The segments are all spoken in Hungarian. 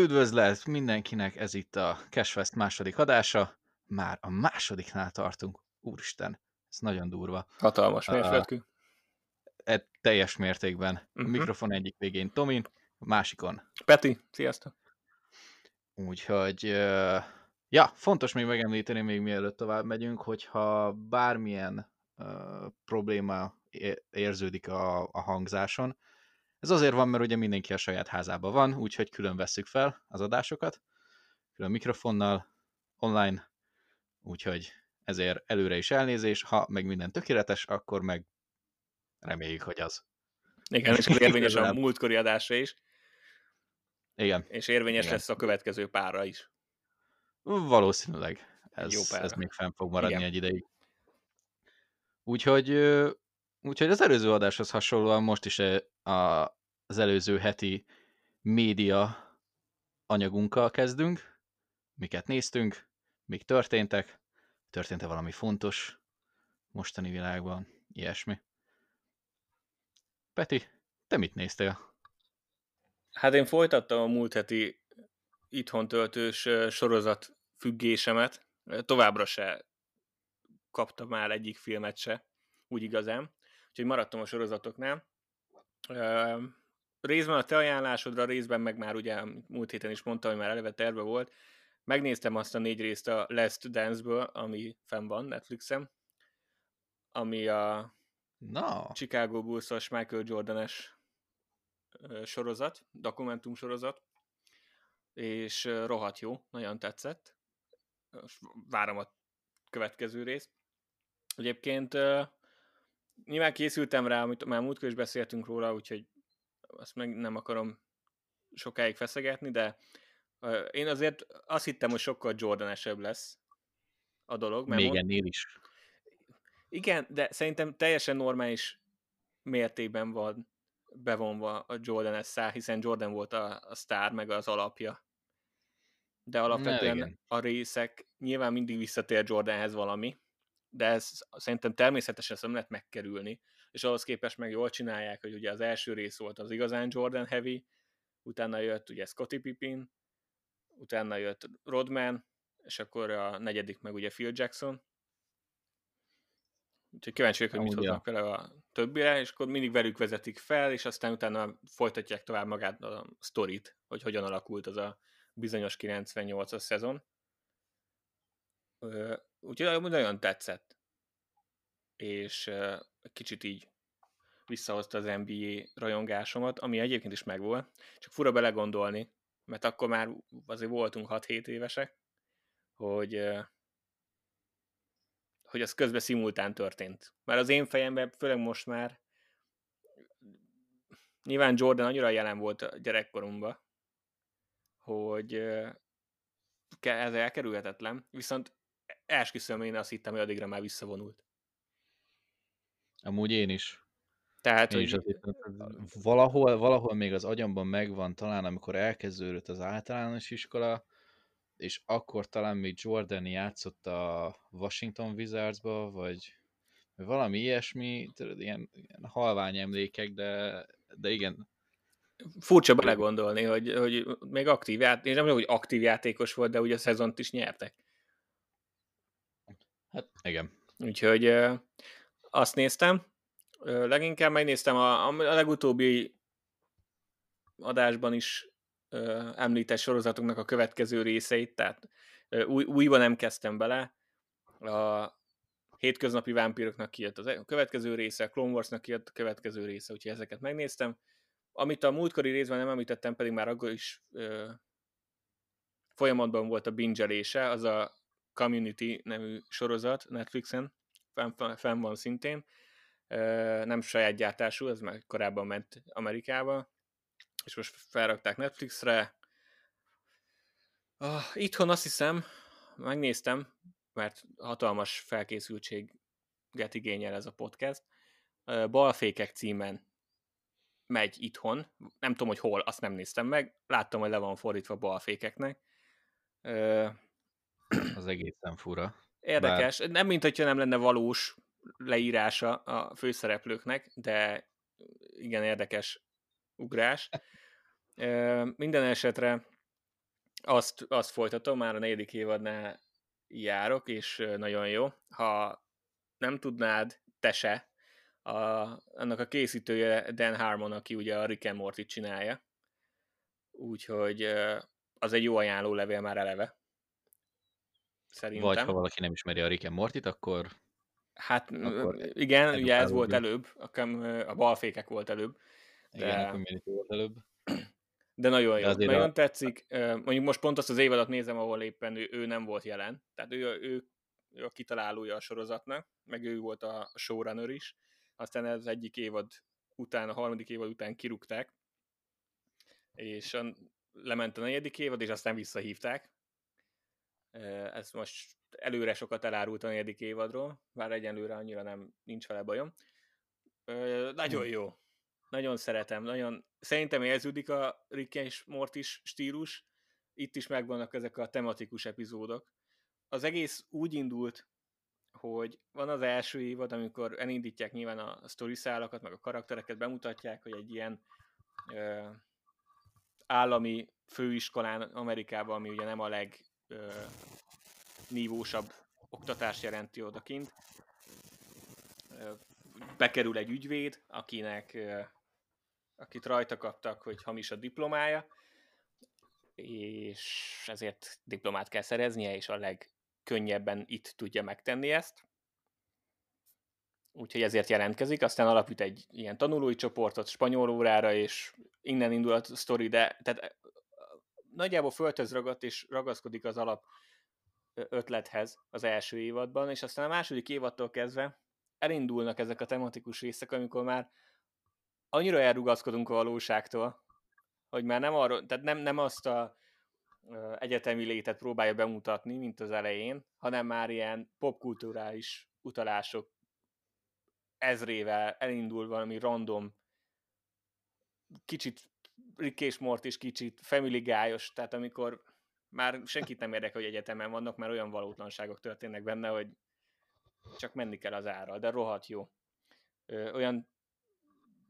Üdvözlet mindenkinek, ez itt a Cashfest második adása. Már a másodiknál tartunk. Úristen, ez nagyon durva. Hatalmas mérföldkő. Uh, teljes mértékben. Uh-huh. A mikrofon egyik végén Tomin, a másikon. Peti, sziasztok. Úgyhogy, uh, ja, fontos még megemlíteni, még mielőtt tovább megyünk, hogyha bármilyen uh, probléma érződik a, a hangzáson, ez azért van, mert ugye mindenki a saját házában van, úgyhogy külön vesszük fel az adásokat, külön mikrofonnal, online, úgyhogy ezért előre is elnézés, ha meg minden tökéletes, akkor meg reméljük, hogy az. Igen, és ez érvényes a múltkori adásra is. Igen. És érvényes Igen. lesz a következő párra is. Valószínűleg. Ez, Jó ez még fenn fog maradni Igen. egy ideig. Úgyhogy, úgyhogy az előző adáshoz hasonlóan most is a, az előző heti média anyagunkkal kezdünk, miket néztünk, mik történtek, történt-e valami fontos mostani világban, ilyesmi. Peti, te mit néztél? Hát én folytattam a múlt heti itthon töltős sorozat függésemet. Továbbra se kaptam már egyik filmet se, úgy igazán. Úgyhogy maradtam a sorozatoknál részben a te ajánlásodra, részben meg már ugye múlt héten is mondtam, hogy már eleve terve volt. Megnéztem azt a négy részt a Last Dance-ből, ami fenn van Netflixen, ami a no. Chicago Bulls-os Michael Jordan-es sorozat, dokumentum sorozat, és rohadt jó, nagyon tetszett. Várom a következő részt. Egyébként nyilván készültem rá, amit már múltkor is beszéltünk róla, úgyhogy azt meg nem akarom sokáig feszegetni, de én azért azt hittem, hogy sokkal Jordanesebb lesz a dolog. Mert Még mond... ennél is. Igen, de szerintem teljesen normális mértékben van bevonva a Jordan szál, hiszen Jordan volt a, a sztár, meg az alapja. De alapvetően ne, a részek nyilván mindig visszatér Jordanhez valami, de ez szerintem természetesen ezt nem lehet megkerülni, és ahhoz képest meg jól csinálják, hogy ugye az első rész volt az igazán Jordan Heavy, utána jött ugye Scottie Pippen, utána jött Rodman, és akkor a negyedik meg ugye Phil Jackson. Úgyhogy kíváncsi vagyok, hogy mit hoznak vele a többire, és akkor mindig velük vezetik fel, és aztán utána folytatják tovább magát a sztorit, hogy hogyan alakult az a bizonyos 98-as szezon. Úgyhogy nagyon tetszett. És kicsit így visszahozta az NBA rajongásomat, ami egyébként is megvolt. Csak fura belegondolni, mert akkor már azért voltunk 6-7 évesek, hogy hogy az közben szimultán történt. Mert az én fejemben, főleg most már, nyilván Jordan annyira jelen volt a gyerekkoromban, hogy ez elkerülhetetlen, viszont esküszöm, én azt hittem, hogy addigra már visszavonult. Amúgy én is. Tehát, én hogy... Is azért, valahol, valahol még az agyamban megvan talán, amikor elkezdődött az általános iskola, és akkor talán még Jordan játszott a Washington Wizardsba, vagy valami ilyesmi, tudod, ilyen, ilyen halvány emlékek, de, de igen. Furcsa belegondolni, hogy, hogy még aktív játék, nem hogy aktív játékos volt, de ugye a szezont is nyertek. Hát igen. Úgyhogy azt néztem. Leginkább megnéztem a, a legutóbbi adásban is említett sorozatunknak a következő részeit, tehát új, újban nem kezdtem bele. A hétköznapi vámpíroknak kijött az, e, a következő része, a Clone Warsnak kijött a következő része, úgyhogy ezeket megnéztem. Amit a múltkori részben nem említettem, pedig már akkor is ö, folyamatban volt a bingelése, az a Community nevű sorozat Netflixen, fenn, fenn van szintén, nem saját gyártású, ez már korábban ment Amerikába, és most felrakták Netflixre. Itthon azt hiszem, megnéztem, mert hatalmas felkészültséget igényel ez a podcast. Balfékek címen megy itthon. Nem tudom, hogy hol, azt nem néztem meg. Láttam, hogy le van fordítva balfékeknek. Az egészen fura. Érdekes. Bár... Nem, mint hogyha nem lenne valós leírása a főszereplőknek, de igen érdekes ugrás. Minden esetre azt, azt folytatom, már a negyedik évadnál járok, és nagyon jó. Ha nem tudnád, te se, a, annak a készítője Dan Harmon, aki ugye a Rick and Morty csinálja. Úgyhogy az egy jó ajánló levél már eleve. Szerintem. Vagy ha valaki nem ismeri a Rick and Mortit, akkor... Hát akkor igen, ugye ez volt előbb, a balfékek volt előbb. De... Igen, a community volt előbb. De nagyon jó, De nagyon a... tetszik. Mondjuk most pont azt az évadat nézem, ahol éppen ő, ő nem volt jelen. Tehát ő, ő, ő a kitalálója a sorozatnak, meg ő volt a showrunner is. Aztán az egyik évad után, a harmadik évad után kirúgták, és a, lement a negyedik évad, és aztán visszahívták. Ez most előre sokat elárult a negyedik évadról, bár egyenlőre annyira nem nincs vele bajom. Nagyon hm. jó. Nagyon szeretem, nagyon szerintem érződik a Rick és Mortis stílus, itt is megvannak ezek a tematikus epizódok. Az egész úgy indult, hogy van az első évad, amikor elindítják nyilván a sztori szálakat, meg a karaktereket, bemutatják, hogy egy ilyen ö, állami főiskolán Amerikában, ami ugye nem a leg ö, nívósabb oktatást jelenti odakint, ö, bekerül egy ügyvéd, akinek ö, akit rajta kaptak, hogy hamis a diplomája, és ezért diplomát kell szereznie, és a legkönnyebben itt tudja megtenni ezt. Úgyhogy ezért jelentkezik, aztán alapít egy ilyen tanulói csoportot spanyol órára, és innen indul a sztori, de tehát nagyjából földhöz ragadt, és ragaszkodik az alap ötlethez az első évadban, és aztán a második évadtól kezdve elindulnak ezek a tematikus részek, amikor már annyira elrugaszkodunk a valóságtól, hogy már nem arról, tehát nem, nem azt a egyetemi létet próbálja bemutatni, mint az elején, hanem már ilyen popkulturális utalások ezrével elindul valami random, kicsit Rick és Mort is kicsit family guy tehát amikor már senkit nem érdekel, hogy egyetemen vannak, mert olyan valótlanságok történnek benne, hogy csak menni kell az ára, de rohadt jó. Ö, olyan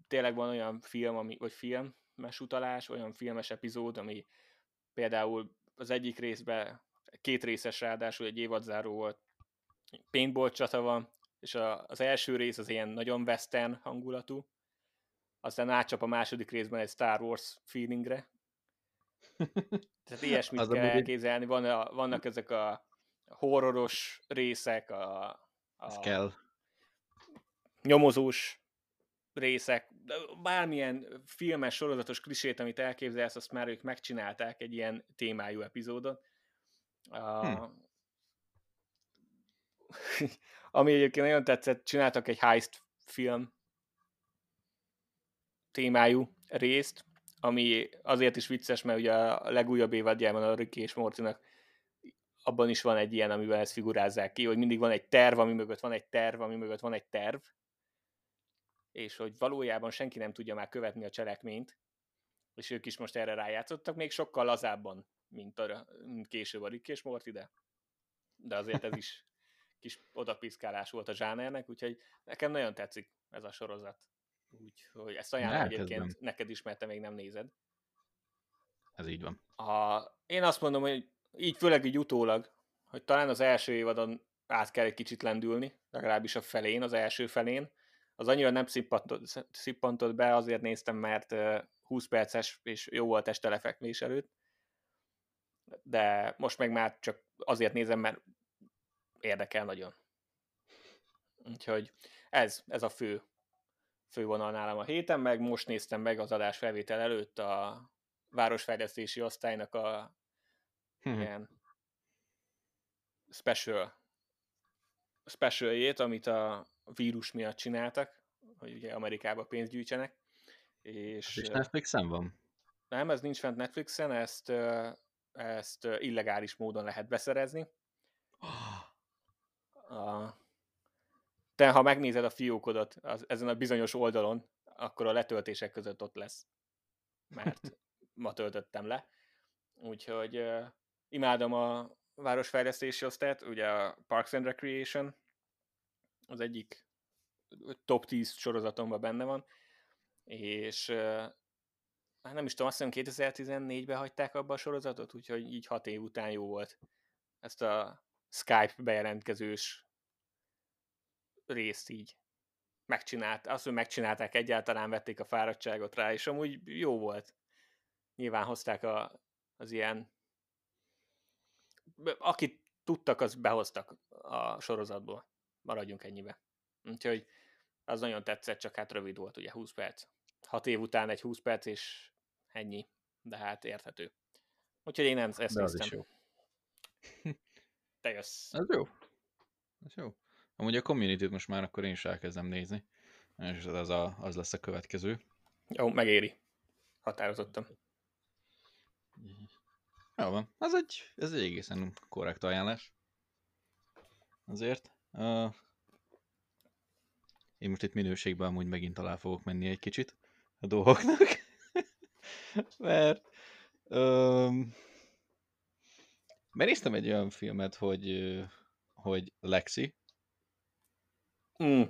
tényleg van olyan film, ami, vagy filmes utalás, olyan filmes epizód, ami például az egyik részben két részes ráadásul egy évadzáró volt, paintball csata van, és a, az első rész az ilyen nagyon western hangulatú, aztán átcsap a második részben egy Star Wars feelingre. Tehát ilyesmit az kell elképzelni. Van a, vannak ezek a horroros részek, a, a kell. nyomozós részek, bármilyen filmes, sorozatos klisét, amit elképzelsz, azt már ők megcsinálták egy ilyen témájú epizódot. Uh, hm. ami egyébként nagyon tetszett, csináltak egy heist film témájú részt, ami azért is vicces, mert ugye a legújabb évadjában a Ricky és Mortinak abban is van egy ilyen, amivel ezt figurázzák ki, hogy mindig van egy terv, ami mögött van egy terv, ami mögött van egy terv, és hogy valójában senki nem tudja már követni a cselekményt, és ők is most erre rájátszottak, még sokkal lazábban, mint, a, mint később a Rick és Morty, de, de azért ez is kis odapiszkálás volt a zsánernek, úgyhogy nekem nagyon tetszik ez a sorozat. Úgyhogy ezt ajánlom egyébként, neked is, mert te még nem nézed. Ez így van. A, én azt mondom, hogy így főleg így utólag, hogy talán az első évadon át kell egy kicsit lendülni, legalábbis a felén, az első felén, az annyira nem szippantott, szippantott be, azért néztem, mert 20 perces és jó volt este lefekvés előtt, de most meg már csak azért nézem, mert érdekel nagyon. Úgyhogy ez, ez a fő fővonal nálam a héten, meg most néztem meg az adás felvétel előtt a városfejlesztési osztálynak a hmm. ilyen special specialjét, amit a vírus miatt csináltak, hogy ugye Amerikába pénzt gyűjtsenek. És, és Netflixen van? Nem, ez nincs fent Netflixen, ezt, ezt illegális módon lehet beszerezni. A, te, ha megnézed a fiókodat az, ezen a bizonyos oldalon, akkor a letöltések között ott lesz. Mert ma töltöttem le. Úgyhogy uh, imádom a városfejlesztési osztályt, ugye a Parks and Recreation, az egyik top 10 sorozatomban benne van, és hát nem is tudom, azt hiszem 2014-ben hagyták abba a sorozatot, úgyhogy így hat év után jó volt ezt a Skype bejelentkezős részt így megcsinált, azt, hogy megcsinálták egyáltalán, vették a fáradtságot rá, és amúgy jó volt. Nyilván hozták a, az ilyen akit tudtak, az behoztak a sorozatból. Maradjunk ennyibe. Úgyhogy az nagyon tetszett, csak hát rövid volt, ugye 20 perc. 6 év után egy 20 perc, és ennyi. De hát érthető. Úgyhogy én ezt, ezt De néztem. Te jössz. Ez jó. Ez jó. Amúgy a community most már akkor én is elkezdem nézni. És az, a, az lesz a következő. Jó, megéri. Határozottam. Jó van. Ez egy, ez egy egészen korrekt ajánlás. Azért. Uh, én most itt minőségben amúgy megint alá fogok menni egy kicsit a dolgoknak. Mert um, mert néztem egy olyan filmet, hogy, hogy Lexi. Mm.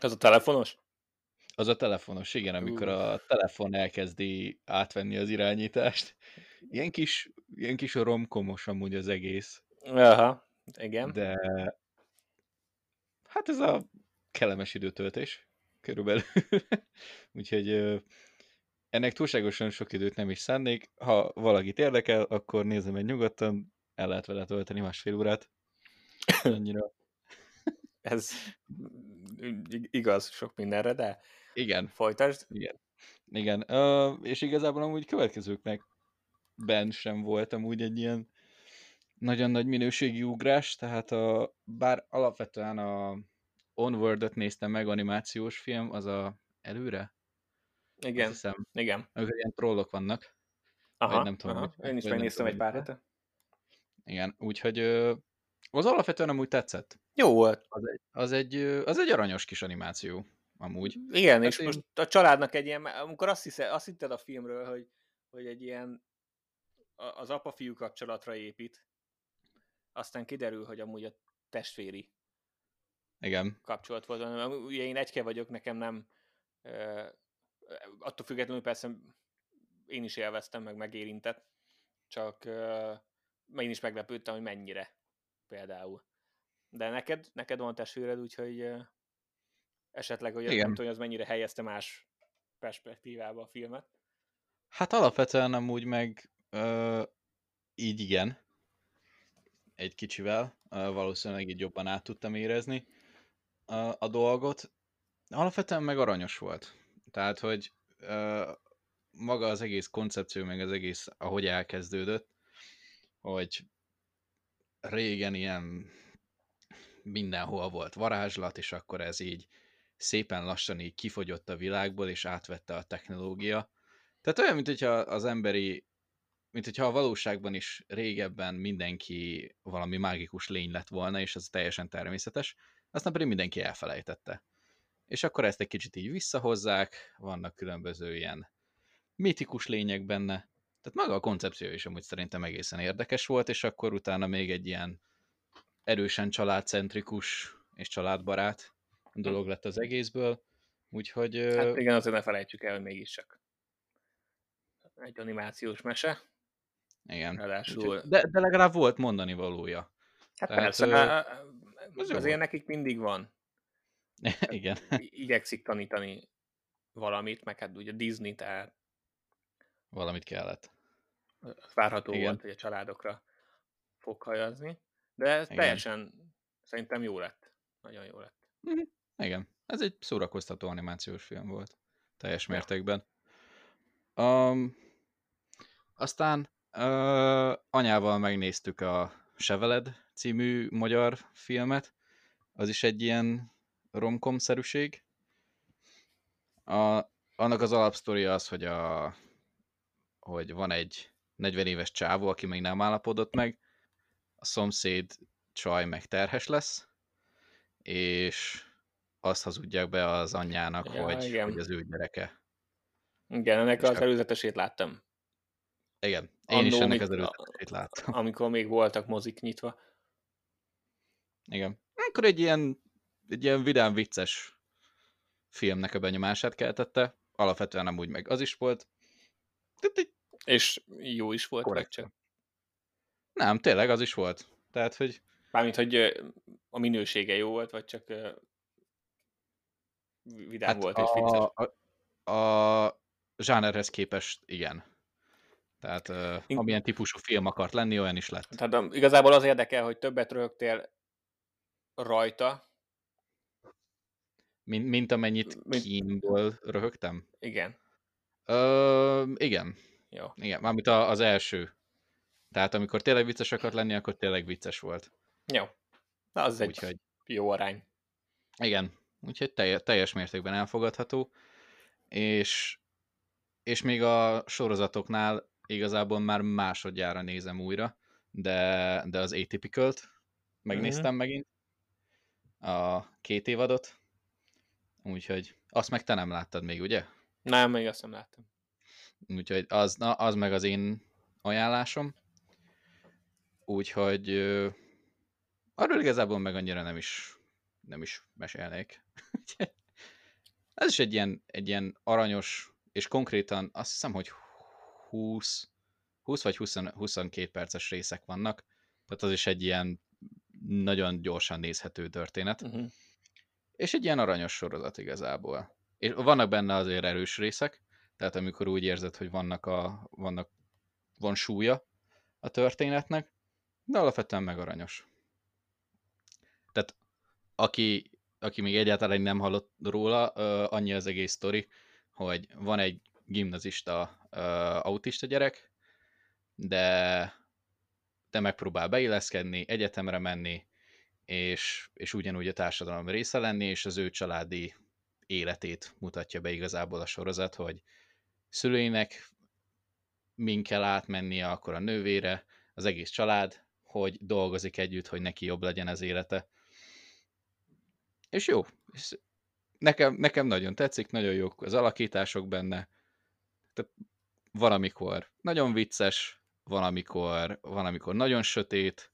Az a telefonos? Az a telefonos, igen, amikor a telefon elkezdi átvenni az irányítást. Ilyen kis, ilyen kis romkomos amúgy az egész. Aha, igen. De hát ez a kellemes időtöltés körülbelül. Úgyhogy ennek túlságosan sok időt nem is szánnék. Ha valakit érdekel, akkor nézem egy nyugodtan, el lehet vele tölteni másfél órát. Annyira. Ez igaz sok mindenre, de igen. folytasd. Igen. Igen. Uh, és igazából amúgy következőknek ben sem volt amúgy egy ilyen nagyon nagy minőségi ugrás, tehát a, bár alapvetően a Onward-ot néztem meg, animációs film, az a előre? Igen, hiszem, igen. Amikor ilyen trollok vannak. Aha, nem tudom, aha. Hogy, én is megnéztem egy pár hete. Igen, úgyhogy az alapvetően amúgy tetszett. Jó volt. Az egy, az egy, az egy aranyos kis animáció, amúgy. Igen, hát és én... most a családnak egy ilyen, amikor azt, hiszed, azt hitted a filmről, hogy, hogy egy ilyen az apa-fiú kapcsolatra épít, aztán kiderül, hogy amúgy a testvéri Igen. kapcsolat volt. Ugye én egyke vagyok, nekem nem attól függetlenül persze én is élveztem, meg megérintett, csak én is meglepődtem, hogy mennyire például. De neked, neked van testvéred, úgyhogy esetleg, hogy nem tudom, az mennyire helyezte más perspektívába a filmet. Hát alapvetően amúgy meg ö, így igen. Egy kicsivel. Ö, valószínűleg így jobban át tudtam érezni a, a dolgot. Alapvetően meg aranyos volt. Tehát, hogy ö, maga az egész koncepció, meg az egész, ahogy elkezdődött, hogy régen ilyen mindenhol volt varázslat, és akkor ez így szépen lassan így kifogyott a világból, és átvette a technológia. Tehát olyan, mint hogyha az emberi, mint hogyha a valóságban is régebben mindenki valami mágikus lény lett volna, és az teljesen természetes, aztán pedig mindenki elfelejtette. És akkor ezt egy kicsit így visszahozzák, vannak különböző ilyen mitikus lények benne. Tehát maga a koncepció is amúgy szerintem egészen érdekes volt, és akkor utána még egy ilyen erősen családcentrikus és családbarát dolog lett az egészből. Úgyhogy... Hát igen, azért ne felejtsük el, hogy mégiscsak egy animációs mese. Igen. de, de legalább volt mondani valója. Hát Tehát, persze, ö... az azért nekik mindig van. igen. Igyekszik tanítani valamit, meg hát ugye Disney, tehát Valamit kellett. Várható Igen. volt, hogy a családokra fog hajazni, de ez Igen. teljesen szerintem jó lett. Nagyon jó lett. Mm-hmm. Igen, ez egy szórakoztató animációs film volt. Teljes mértékben. Um, aztán uh, anyával megnéztük a Seveled című magyar filmet. Az is egy ilyen romkom-szerűség. A, annak az alapsztoria az, hogy a hogy van egy 40 éves csávó, aki még nem állapodott meg, a szomszéd csaj meg terhes lesz, és azt hazudják be az anyjának, ja, hogy, igen. hogy az ő gyereke. Igen, ennek és az előzetesét láttam. Igen, én Annó, is ennek az előzetesét láttam. Amikor még voltak mozik nyitva. Igen. Akkor egy ilyen, egy ilyen vidám, vicces filmnek a benyomását keltette. Alapvetően amúgy meg az is volt Tehát egy És jó is volt, korrekt. csak? Nem, tényleg az is volt. Tehát, hogy Mármint, hogy a minősége jó volt, vagy csak vidám hát volt és vicces. a, a, a zsánerhez képest igen. Tehát In- amilyen típusú film akart lenni, olyan is lett. Tehát um, igazából az érdekel, hogy többet rögtél rajta, Mint, mint amennyit Mint- kínból röhögtem. igen. Ö, igen, Jó. igen, mármint az első. Tehát amikor tényleg vicces akart lenni, akkor tényleg vicces volt. Jó. Na, az egy Úgyhogy jó arány. igen, úgyhogy teljes, teljes mértékben elfogadható. És, és még a sorozatoknál igazából már másodjára nézem újra, de, de az Atypical-t megnéztem megint, a két évadot, úgyhogy azt meg te nem láttad még, ugye? Nem, még azt nem láttam. Úgyhogy az, na, az meg az én ajánlásom. Úgyhogy ö, arról igazából meg annyira nem is, nem is mesélnék. Ez is egy ilyen, egy ilyen aranyos, és konkrétan azt hiszem, hogy 20, 20 vagy 20, 22 perces részek vannak, tehát az is egy ilyen nagyon gyorsan nézhető történet. Uh-huh. És egy ilyen aranyos sorozat igazából. És vannak benne azért erős részek, tehát amikor úgy érzed, hogy vannak a, vannak, van súlya a történetnek, de alapvetően meg aranyos. Tehát aki, aki még egyáltalán nem hallott róla, annyi az egész sztori, hogy van egy gimnazista autista gyerek, de, de megpróbál beilleszkedni, egyetemre menni, és, és ugyanúgy a társadalom része lenni, és az ő családi életét mutatja be igazából a sorozat, hogy szülőinek min kell átmennie, akkor a nővére, az egész család, hogy dolgozik együtt, hogy neki jobb legyen az élete. És jó. És nekem, nekem nagyon tetszik, nagyon jók az alakítások benne. Tehát van, amikor nagyon vicces, van, amikor, van, amikor nagyon sötét,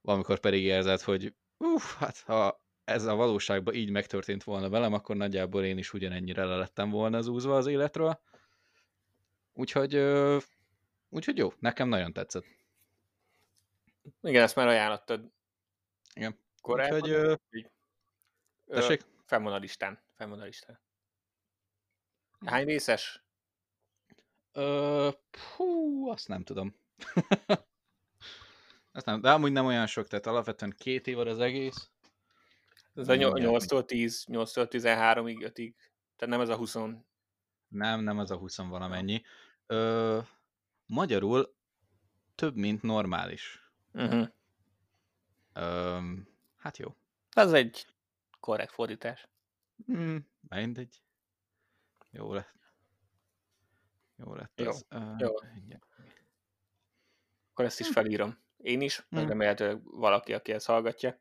valamikor pedig érzed, hogy uff, hát ha ez a valóságban így megtörtént volna velem, akkor nagyjából én is ugyanennyire le lettem volna az úzva az életről. Úgyhogy, ö, úgyhogy jó, nekem nagyon tetszett. Igen, ezt már ajánlottad Igen. korábban. Úgyhogy, ö, tessék? Fenn a listán. Fenn a listán. Hány részes? Ö, hú, azt nem tudom. azt nem, de amúgy nem olyan sok, tehát alapvetően két évad az egész. Ez a nyol- Mindjárt. 8-tól 10, 8-tól 13-ig, 5-ig. Tehát nem ez a 20. Nem, nem az a 20 valamennyi. Ö, magyarul több, mint normális. Uh-huh. Ö, hát jó. Ez egy korrekt fordítás. Hmm, mindegy. Jó lett. Jó lett Jó, az. Ö, jó. mindjárt. Akkor ezt is felírom. Én is, meg Hm. remélhetőleg valaki, aki ezt hallgatja.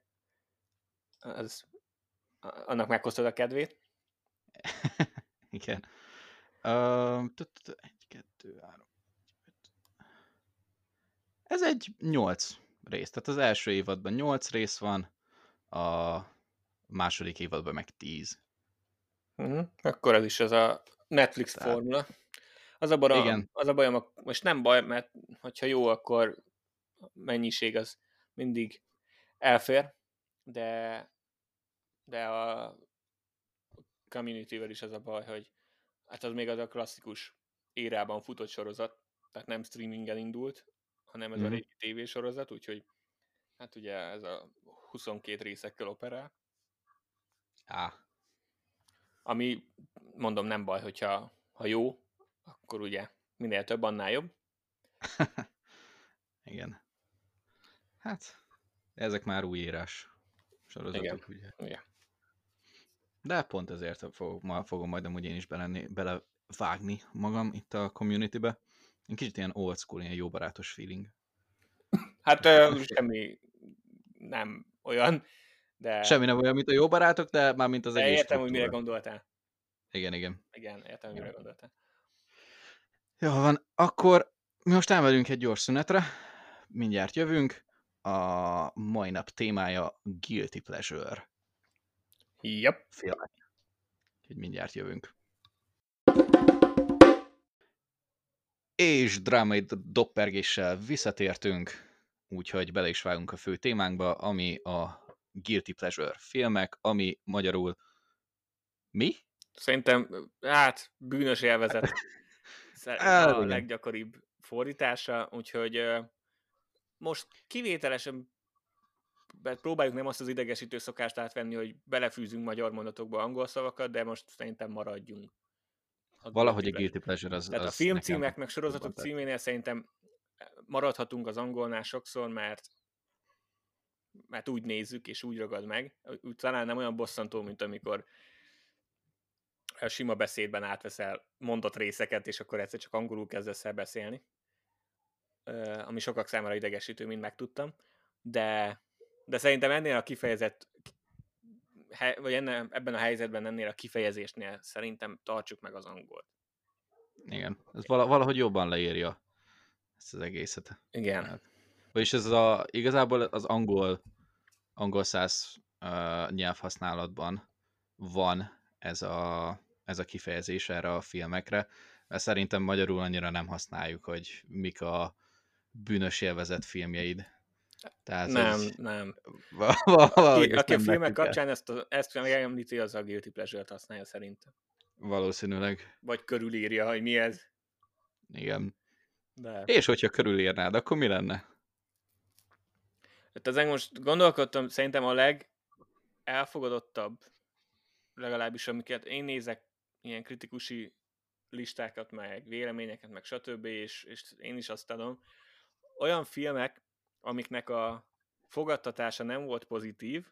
Ez, annak meghoztad a kedvét. Igen. Egy, kettő, három. öt. Ez egy nyolc rész. Tehát az első évadban nyolc rész van, a második évadban meg tíz. Uh-huh. Akkor ez is ez a Netflix Tehát- formula. Az a, bajom, Igen. az a bajom, most nem baj, mert hogyha jó, akkor mennyiség az mindig elfér, de, de a community-vel is az a baj, hogy hát az még az a klasszikus érában futott sorozat, tehát nem streamingen indult, hanem ez Mhm. a régi tévésorozat, úgyhogy hát ugye ez a 22 részekkel operál, Á, ami mondom nem baj, hogyha ha jó, akkor ugye minél több, annál jobb. igen. Hát, ezek már új írás sorozatok, Igen. ugye. Igen. De pont ezért fogok, ma fogom majd amúgy én is belenni, belevágni magam itt a communitybe. Egy kicsit ilyen old school, ilyen jó barátos feeling. Hát ö, semmi nem olyan, de, Semmi nem olyan, mint a jó barátok, de már mint az de egész értem, hogy mire struktúra. gondoltál. Igen, igen. Igen, értem, hogy mire gondoltál. Jó van, akkor mi most elmegyünk egy gyors szünetre, mindjárt jövünk. A mai nap témája Guilty Pleasure Yep. filmek. Úgyhogy mindjárt jövünk. És drámai doppergéssel visszatértünk, úgyhogy bele is vágunk a fő témánkba, ami a Guilty Pleasure filmek, ami magyarul mi? Szerintem, hát, bűnös élvezet a leggyakoribb fordítása, úgyhogy most kivételesen próbáljuk nem azt az idegesítő szokást átvenni, hogy belefűzünk magyar mondatokba angol szavakat, de most szerintem maradjunk. A Valahogy a guilty pleasure az, Tehát az a filmcímek meg sorozatok címénél szerintem maradhatunk az angolnál sokszor, mert mert úgy nézzük, és úgy ragad meg. Úgy talán nem olyan bosszantó, mint amikor a sima beszédben átveszel mondat részeket, és akkor egyszer csak angolul kezdesz el beszélni. Ami sokak számára idegesítő, mint megtudtam. De, de szerintem ennél a kifejezett vagy ennél, ebben a helyzetben ennél a kifejezésnél szerintem tartsuk meg az angolt. Igen, ez vala, valahogy jobban leírja ezt az egészet. Igen. Hát, Vagyis ez a, igazából az angol, angol száz uh, nyelvhasználatban van ez a, ez a kifejezés erre a filmekre, mert szerintem magyarul annyira nem használjuk, hogy mik a bűnös élvezet filmjeid. Tehát, Nem, hogy nem. Aki, aki a filmek kapcsán ezt, a, ezt megemlíti, az a Guilty Pleasure-t használja szerintem. Valószínűleg, Vagy körülírja, hogy mi ez. igen. De... És hogyha körülírnád, akkor mi lenne? Hát ezen most gondolkodtam, szerintem a leg elfogadottabb, legalábbis amiket én nézek, ilyen kritikusi listákat, meg véleményeket, meg stb. És, és én is azt adom. Olyan filmek, amiknek a fogadtatása nem volt pozitív,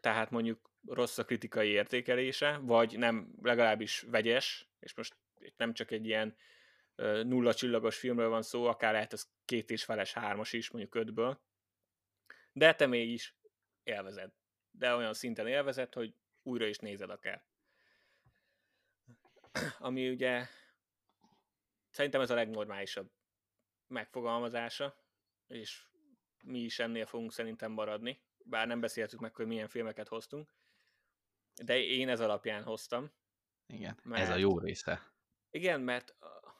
tehát mondjuk rossz a kritikai értékelése, vagy nem legalábbis vegyes, és most itt nem csak egy ilyen nulla csillagos filmről van szó, akár lehet ez két és feles hármas is, mondjuk ötből, de te mégis élvezed. De olyan szinten élvezed, hogy újra is nézed akár. Ami ugye szerintem ez a legnormálisabb megfogalmazása, és mi is ennél fogunk szerintem maradni, bár nem beszéltük meg, hogy milyen filmeket hoztunk, de én ez alapján hoztam. Igen, Mert- ez a jó része. Igen, mert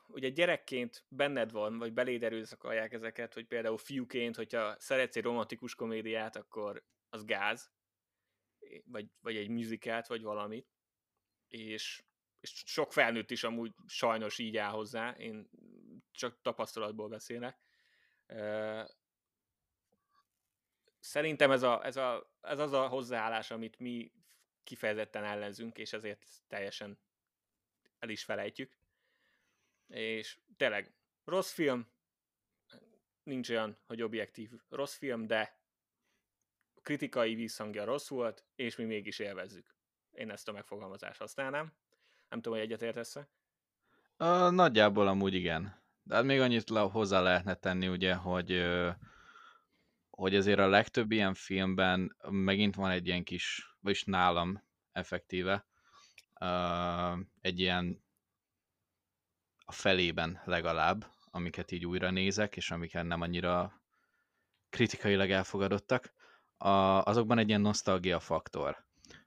ugye gyerekként benned van, vagy beléd erőszakolják ezeket, hogy például fiúként, hogyha szeretsz egy romantikus komédiát, akkor az gáz, vagy, vagy egy musicalt, vagy valamit, és, és sok felnőtt is amúgy sajnos így áll hozzá, én csak tapasztalatból beszélek. Szerintem ez, a, ez, a, ez az a hozzáállás, amit mi kifejezetten ellenzünk, és ezért teljesen el is felejtjük. És tényleg, rossz film, nincs olyan, hogy objektív rossz film, de kritikai visszhangja rossz volt, és mi mégis élvezzük. Én ezt a megfogalmazást használnám. Nem tudom, hogy egyetértesz-e? Uh, nagyjából amúgy igen. De hát még annyit hozzá lehetne tenni, ugye, hogy, hogy azért a legtöbb ilyen filmben megint van egy ilyen kis, vagyis nálam effektíve, egy ilyen a felében legalább, amiket így újra nézek, és amiket nem annyira kritikailag elfogadottak, azokban egy ilyen nosztalgia faktor,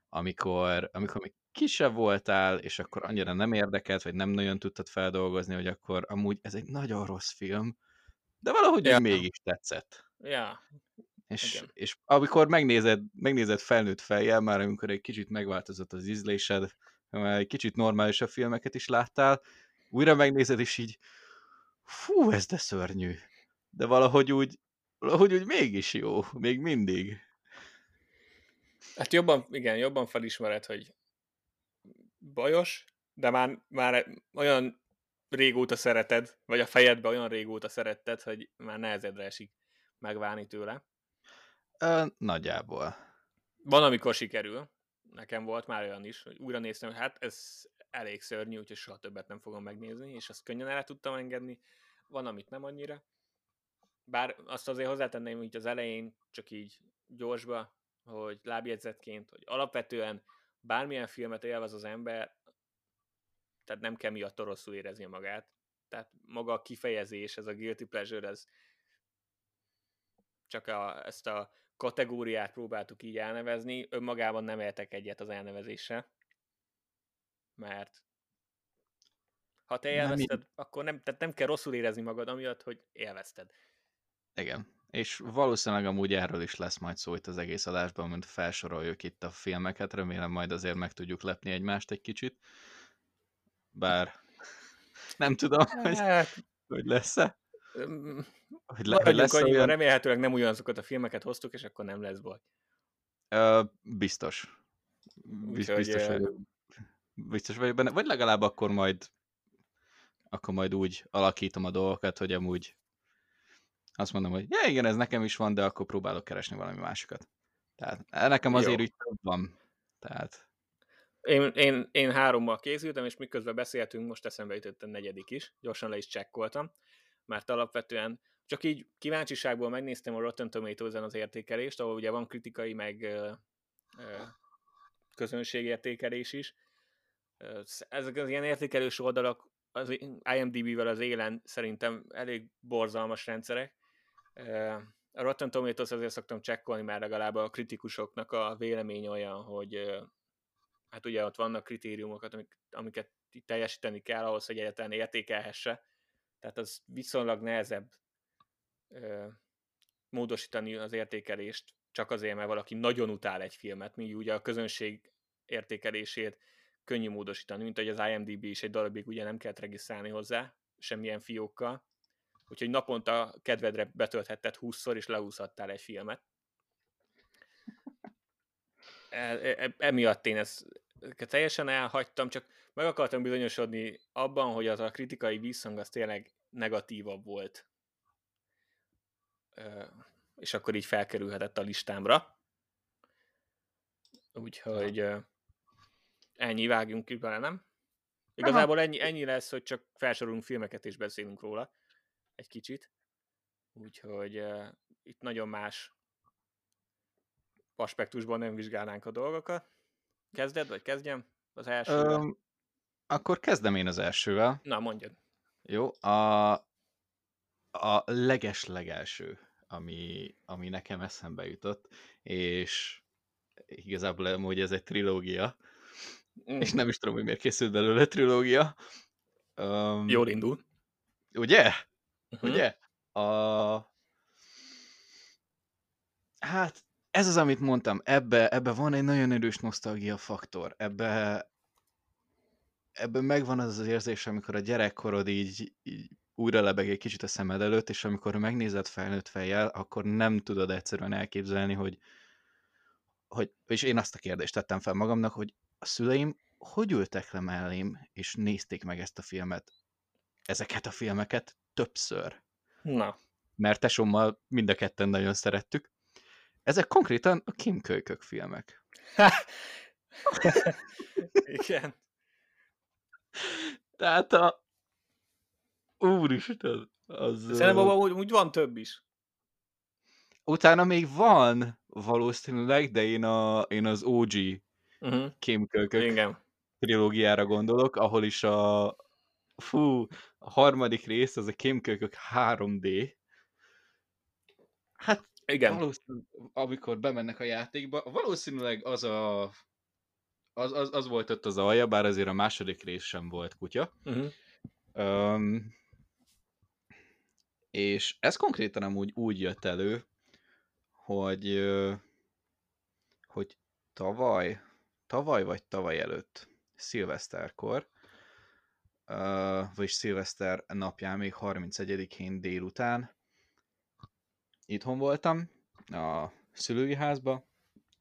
amikor, amikor még kisebb voltál, és akkor annyira nem érdekelt, vagy nem nagyon tudtad feldolgozni, hogy akkor amúgy ez egy nagyon rossz film, de valahogy Ja. mégis tetszett. Ja, És, Igen. és amikor megnézed, megnézed felnőtt fejjel, már amikor egy kicsit megváltozott az ízlésed, már egy kicsit normálisabb filmeket is láttál, újra megnézed, és így fú, ez de szörnyű. De valahogy úgy, valahogy úgy mégis jó, még mindig. hát jobban, igen, jobban felismered, hogy bajos, de már, már olyan régóta szereted, vagy a fejedbe olyan régóta szeretted, hogy már nehezedre esik megválni tőle. Ö, nagyjából. Van, amikor sikerül. Nekem volt már olyan is, hogy újra néztem, hogy hát ez elég szörnyű, úgyhogy soha többet nem fogom megnézni, és azt könnyen el tudtam engedni. Van, amit nem annyira. Bár azt azért hozzátenném, hogy az elején csak így gyorsba, hogy lábjegyzetként, hogy alapvetően bármilyen filmet élvez az ember, tehát nem kell miatt rosszul érezni magát. Tehát maga a kifejezés, ez a guilty pleasure, ez csak a, ezt a kategóriát próbáltuk így elnevezni, önmagában nem értek egyet az elnevezéssel, mert Ha te élvezted, nem, akkor nem, tehát nem kell rosszul érezni magad, amiatt, hogy élvezted. Igen. És valószínűleg amúgy erről is lesz majd szó itt az egész adásban, mint felsoroljuk itt a filmeket, remélem majd azért meg tudjuk lepni egymást egy kicsit. Bár nem tudom, hogy, hát, hogy lesz-e. Hogy, le, hogy lesz annyiban, olyan... remélhetőleg nem ugyanazokat a filmeket hoztuk, és akkor nem lesz baj. Uh, biztos. Biztos, biztos, hogy, biztos vagyok benne. Vagy legalább akkor majd akkor majd úgy alakítom a dolgokat, hogy amúgy azt mondom, hogy ja, igen, ez nekem is van, de akkor próbálok keresni valami másikat. Tehát nekem azért úgy több van. Tehát... Én, én, én hárommal készültem, és miközben beszéltünk, most eszembe jutott a negyedik is, gyorsan le is csekkoltam, mert alapvetően csak így kíváncsiságból megnéztem a Rotten tomatoes az értékelést, ahol ugye van kritikai, meg ö, ö, közönségértékelés is. Ezek az ilyen értékelős oldalak az IMDb-vel az élen szerintem elég borzalmas rendszerek, a Rotten Tomatoes azért szoktam csekkolni, mert legalább a kritikusoknak a vélemény olyan, hogy hát ugye ott vannak kritériumokat, amik, amiket teljesíteni kell ahhoz, hogy egyáltalán értékelhesse. Tehát az viszonylag nehezebb módosítani az értékelést, csak azért, mert valaki nagyon utál egy filmet, míg ugye a közönség értékelését könnyű módosítani, mint hogy az IMDb is egy darabig ugye nem kell regisztrálni hozzá, semmilyen fiókkal, úgyhogy naponta kedvedre betölthetted 20-szor, és leúszhattál egy filmet. E, e, e, emiatt én ezt teljesen elhagytam, csak meg akartam bizonyosodni abban, hogy az a kritikai visszhang az tényleg negatívabb volt. E, és akkor így felkerülhetett a listámra. Úgyhogy ennyi, vágjunk ki bele, nem? Igazából ennyi, ennyi lesz, hogy csak felsorolunk filmeket és beszélünk róla egy kicsit. Úgyhogy uh, itt nagyon más aspektusban nem vizsgálnánk a dolgokat. Kezded, vagy kezdjem az elsővel? Um, akkor kezdem én az elsővel. Na, mondjad. Jó, a, a leges-legelső, ami, ami nekem eszembe jutott, és igazából hogy ez egy trilógia, mm. és nem is tudom, hogy miért készült belőle trilógia. Um, Jól indul. Ugye? Uh-huh. Ugye? A... Hát, ez az, amit mondtam, ebbe, ebbe van egy nagyon erős nosztalgia faktor. Ebbe, ebben megvan az az érzés, amikor a gyerekkorod így, így újra lebeg egy kicsit a szemed előtt, és amikor megnézed felnőtt fejjel, akkor nem tudod egyszerűen elképzelni, hogy, hogy és én azt a kérdést tettem fel magamnak, hogy a szüleim hogy ültek le mellém, és nézték meg ezt a filmet, ezeket a filmeket többször. Na. Mert tesommal mind a ketten nagyon szerettük. Ezek konkrétan a Kim Kölykök filmek. Igen. Tehát a... Úristen, az... Szerintem uh... úgy van több is. Utána még van valószínűleg, de én, a, én az OG uh-huh. Kölykök Igen. trilógiára gondolok, ahol is a, fú, a harmadik rész, az a kémkölykök 3D. Hát igen. Valószínűleg, amikor bemennek a játékba, valószínűleg az a az, az, az volt ott az alja, bár azért a második rész sem volt kutya. Uh-huh. Um, és ez konkrétan amúgy úgy jött elő, hogy hogy tavaly, tavaly vagy tavaly előtt, szilveszterkor, vagyis szilveszter napján, még 31-én délután itthon voltam, a szülői házba,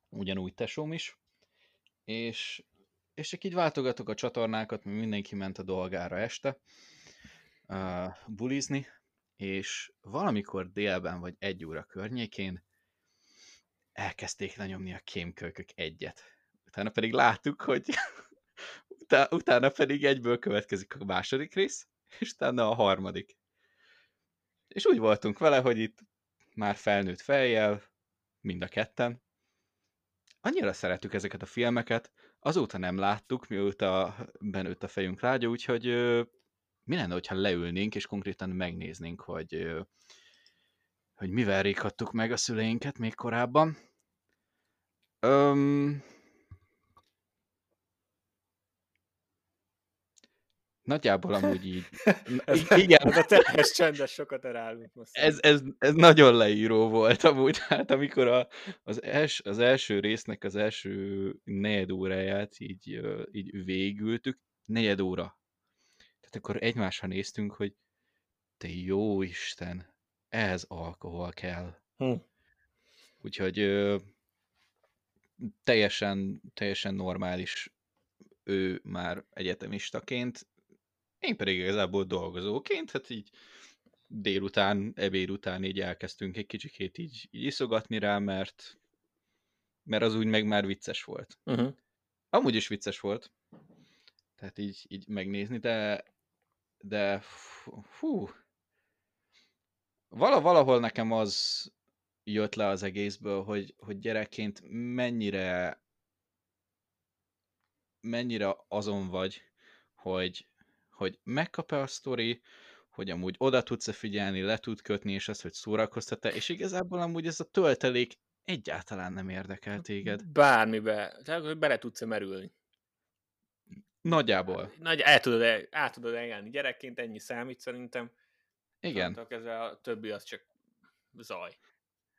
ugyanúgy tesóm is, és, és csak így váltogatok a csatornákat, mert mindenki ment a dolgára este uh, bulizni, és valamikor délben vagy egy óra környékén elkezdték lenyomni a kémkölkök egyet. Utána pedig láttuk, hogy Utá- utána pedig egyből következik a második rész, és utána a harmadik. És úgy voltunk vele, hogy itt már felnőtt fejjel, mind a ketten. Annyira szeretük ezeket a filmeket, azóta nem láttuk, mióta benőtt a fejünk rágya, úgyhogy ö, mi lenne, hogyha leülnénk, és konkrétan megnéznénk, hogy, ö, hogy mivel réghattuk meg a szüleinket még korábban. Öm, Nagyjából amúgy így. ez, igen. Ez a teljes csendes sokat elárult most. Ez, ez, ez nagyon leíró volt amúgy, hát amikor a, az, els, az első résznek az első negyed óráját így, így végültük, negyed óra. Tehát akkor egymásra néztünk, hogy te jó Isten, ehhez alkohol kell. Hm. Úgyhogy ö, teljesen, teljesen normális ő már egyetemistaként, én pedig igazából dolgozóként, hát így délután, ebéd után így elkezdtünk egy kicsikét így, így iszogatni rá, mert, mert az úgy meg már vicces volt. Uh-huh. Amúgy is vicces volt, tehát így, így megnézni, de, de fú, vala, valahol nekem az jött le az egészből, hogy, hogy gyerekként mennyire mennyire azon vagy, hogy, hogy megkap-e a sztori, hogy amúgy oda tudsz-e figyelni, le tud kötni, és az, hogy szórakoztat-e, és igazából amúgy ez a töltelék egyáltalán nem érdekel téged. Bármibe, tehát hogy bele tudsz-e merülni. Nagyjából. Nagy, el tudod, el, el tudod eljárni gyerekként, ennyi számít szerintem. Igen. Ez a többi az csak zaj.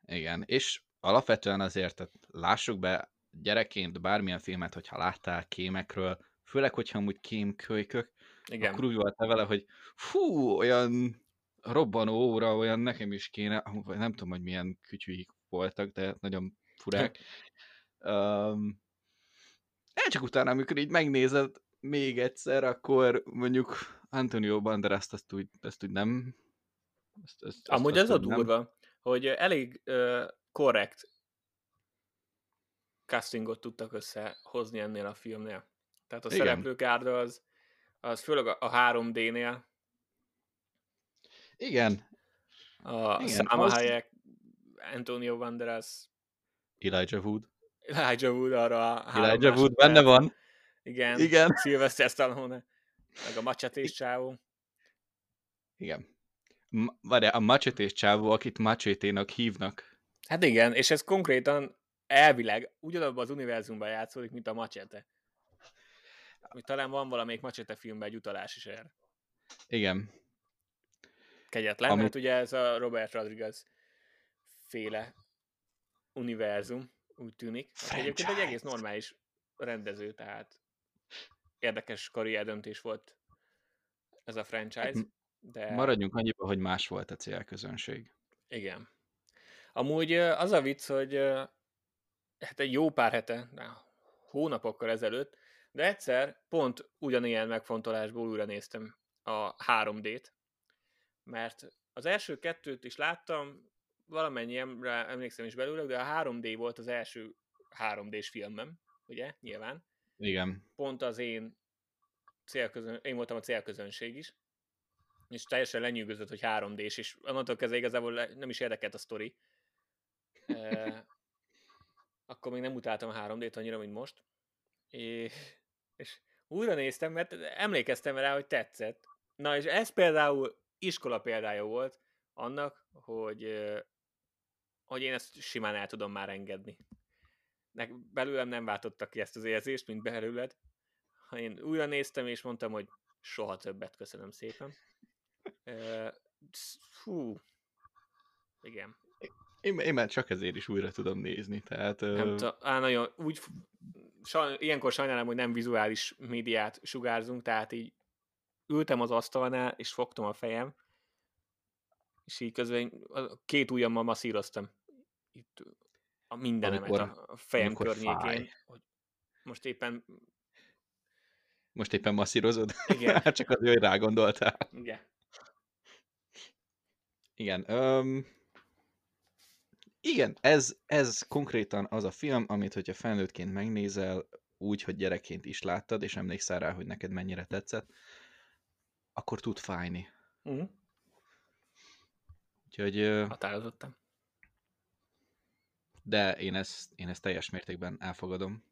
Igen, és alapvetően azért, tehát lássuk be, gyerekként bármilyen filmet, hogyha láttál kémekről, főleg, hogyha amúgy kémkölykök, Igen. akkor úgy volt vele, hogy fú, olyan robbanó óra, olyan nekem is kéne, nem tudom, hogy milyen kütyűik voltak, de nagyon furák. um, csak utána, amikor így megnézed még egyszer, akkor mondjuk Antonio Banderas azt úgy, azt úgy nem... Ezt, ezt, Amúgy ez a durva, nem. hogy elég uh, korrekt castingot tudtak összehozni ennél a filmnél. Tehát a szereplők árdra az, az főleg a 3D-nél. Igen. A Igen, Salma az... Antonio Banderas, Elijah Wood. Elijah Wood arra a Elijah Wood benne van. Igen. Igen. Sylvester Stallone. Meg a macsetés csávó. Igen. Várjál, a macsetés csávó, akit macséténak hívnak. Hát igen, és ez konkrétan elvileg ugyanabban az univerzumban játszódik, mint a Machete. Hogy talán van valamelyik Machete filmben egy utalás is erre. Igen. Kegyetlen, Ami... mert ugye ez a Robert Rodriguez féle univerzum, úgy tűnik. Egyébként egy egész normális rendező, tehát érdekes karrierdöntés volt ez a franchise. De... Maradjunk annyiba, hogy más volt a célközönség. Igen. Amúgy az a vicc, hogy hát egy jó pár hete, hónapokkal ezelőtt, de egyszer pont ugyanilyen megfontolásból újra néztem a 3D-t, mert az első kettőt is láttam, valamennyi emlékszem is belőle, de a 3D volt az első 3D-s filmem, ugye, nyilván. Igen. Pont az én célközön, én voltam a célközönség is, és teljesen lenyűgözött, hogy 3D-s, és onnantól kezdve igazából nem is érdekelt a sztori akkor még nem utáltam a 3D-t annyira, mint most. És, és újra néztem, mert emlékeztem rá, hogy tetszett. Na és ez például iskola példája volt annak, hogy, hogy én ezt simán el tudom már engedni. Belőlem nem váltottak ki ezt az érzést, mint belőled. Ha én újra néztem, és mondtam, hogy soha többet, köszönöm szépen. Hú, igen. Én, én már csak ezért is újra tudom nézni, tehát... Nem uh... á, nagyon, úgy, saj, ilyenkor sajnálom, hogy nem vizuális médiát sugárzunk, tehát így ültem az asztalnál, és fogtam a fejem, és így közben két ujjammal masszíroztam itt a mindenemet amikor, a fejem környékén, fáj. hogy most éppen most éppen masszírozod? Igen. Hát csak azért, hogy rágondoltál. Igen. Igen. Um, igen, ez, ez konkrétan az a film, amit hogyha felnőttként megnézel, úgy, hogy gyerekként is láttad, és emlékszel rá, hogy neked mennyire tetszett, akkor tud fájni. Uh-huh. Úgyhogy... Határozottam. De én ezt, én ezt teljes mértékben elfogadom.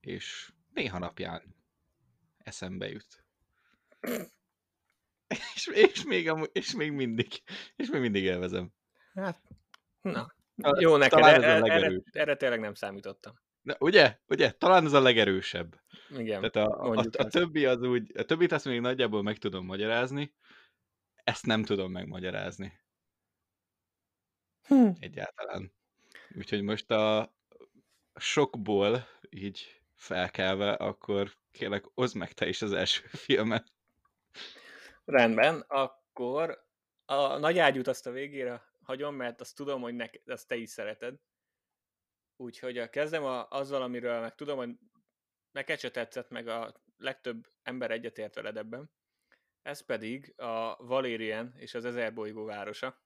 És néha napján eszembe jut. és, és, még, és még mindig, és még mindig élvezem. Hát, na. Jó neked, erre, erre, erre tényleg nem számítottam. De ugye? Ugye? Talán ez a legerősebb. Igen, Tehát a, a, mondjuk a ezt. többi az úgy, a többit azt még nagyjából meg tudom magyarázni, ezt nem tudom megmagyarázni. Hm. Egyáltalán. Úgyhogy most a sokból így felkelve, akkor kérlek, oszd meg te is az első filmet. Rendben, akkor a nagy ágyút azt a végére hagyom, mert azt tudom, hogy nek, azt te is szereted. Úgyhogy kezdem a, azzal, amiről meg tudom, hogy neked se tetszett, meg a legtöbb ember egyetért veled ebben. Ez pedig a Valérian és az Ezer bolygó városa.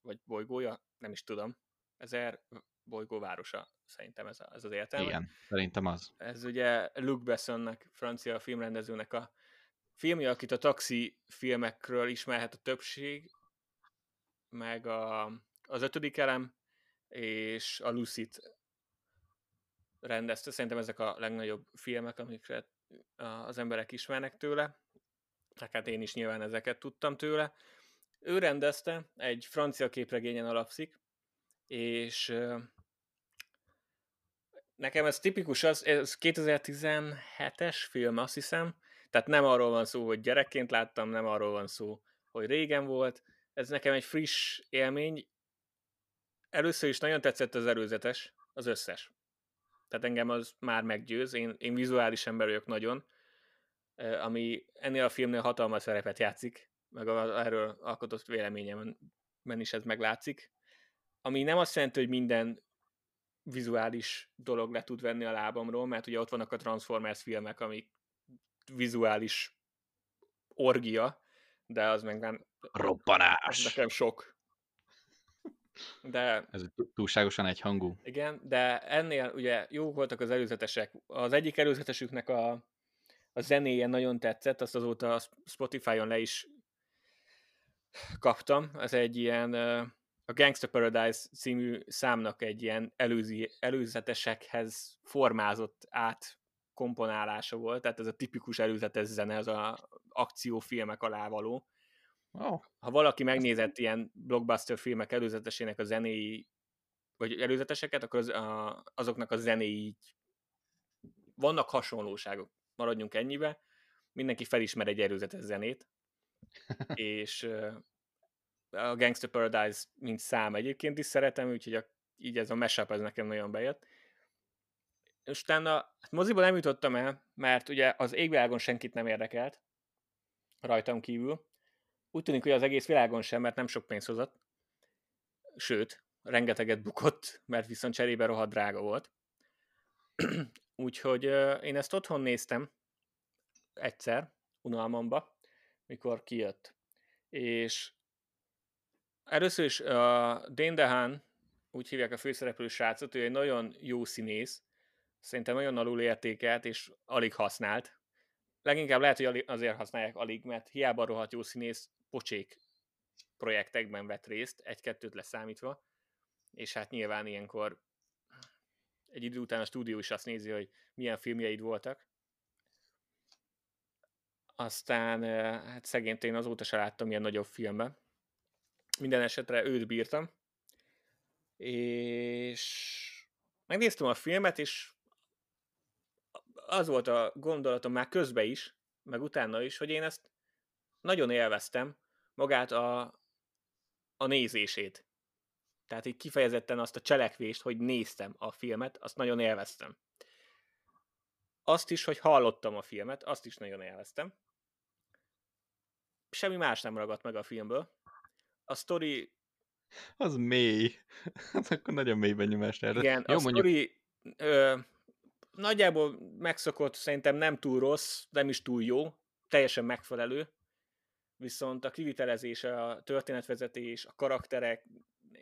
Vagy bolygója, nem is tudom. Ezer bolygó városa, szerintem ez, a, ez az értelme. Igen, szerintem az. Ez ugye Luc Bessonnak, francia filmrendezőnek a filmje, akit a taxi filmekről ismerhet a többség, meg a, az ötödik elem, és a Lucid rendezte. Szerintem ezek a legnagyobb filmek, amiket az emberek ismernek tőle. Hát én is nyilván ezeket tudtam tőle. Ő rendezte, egy francia képregényen alapszik, és nekem ez tipikus, az, ez 2017-es film, azt hiszem, tehát nem arról van szó, hogy gyerekként láttam, nem arról van szó, hogy régen volt, ez nekem egy friss élmény. Először is nagyon tetszett az előzetes, az összes. Tehát engem az már meggyőz, én, én vizuális ember vagyok nagyon, ami ennél a filmnél hatalmas szerepet játszik, meg a, erről alkotott véleményemben is ez meglátszik. Ami nem azt jelenti, hogy minden vizuális dolog le tud venni a lábamról, mert ugye ott vannak a Transformers filmek, amik vizuális orgia, de az meg nem... Robbanás! Az nekem sok. De... Ez túlságosan egyhangú. Igen, de ennél ugye jó voltak az előzetesek. Az egyik előzetesüknek a, a zenéje nagyon tetszett, azt azóta a Spotify-on le is kaptam. Ez egy ilyen a Gangster Paradise című számnak egy ilyen előzi, előzetesekhez formázott át komponálása volt, tehát ez a tipikus előzetes zene, ez a akciófilmek alá való. Oh. Ha valaki megnézett ilyen blockbuster filmek előzetesének a zenéi, vagy előzeteseket, akkor az, a, azoknak a zenéi így vannak hasonlóságok, maradjunk ennyibe, mindenki felismer egy előzetes zenét, és a Gangster Paradise mint szám egyébként is szeretem, úgyhogy a, így ez a mashup ez nekem nagyon bejött. És utána hát moziba nem jutottam el, mert ugye az égvilágon senkit nem érdekelt, rajtam kívül. Úgy tűnik, hogy az egész világon sem, mert nem sok pénzt hozott. Sőt, rengeteget bukott, mert viszont cserébe rohadt drága volt. Úgyhogy én ezt otthon néztem egyszer, unalmamba, mikor kijött. És először is uh, Dane DeHaan, úgy hívják a főszereplő srácot, ő egy nagyon jó színész, szerintem nagyon alul értékelt, és alig használt. Leginkább lehet, hogy azért használják alig, mert hiába rohadt jó színész, pocsék projektekben vett részt, egy-kettőt leszámítva, és hát nyilván ilyenkor egy idő után a stúdió is azt nézi, hogy milyen filmjeid voltak. Aztán hát szegényt én azóta se láttam ilyen nagyobb filmben. Minden esetre őt bírtam. És megnéztem a filmet, és az volt a gondolatom már közben is, meg utána is, hogy én ezt nagyon élveztem, magát a, a nézését. Tehát így kifejezetten azt a cselekvést, hogy néztem a filmet, azt nagyon élveztem. Azt is, hogy hallottam a filmet, azt is nagyon élveztem. Semmi más nem ragadt meg a filmből. A story... Az mély. Az akkor nagyon mély benyomást erre. Igen, Jó, a mondjuk... story ö, nagyjából megszokott, szerintem nem túl rossz, nem is túl jó, teljesen megfelelő, viszont a kivitelezése, a történetvezetés, a karakterek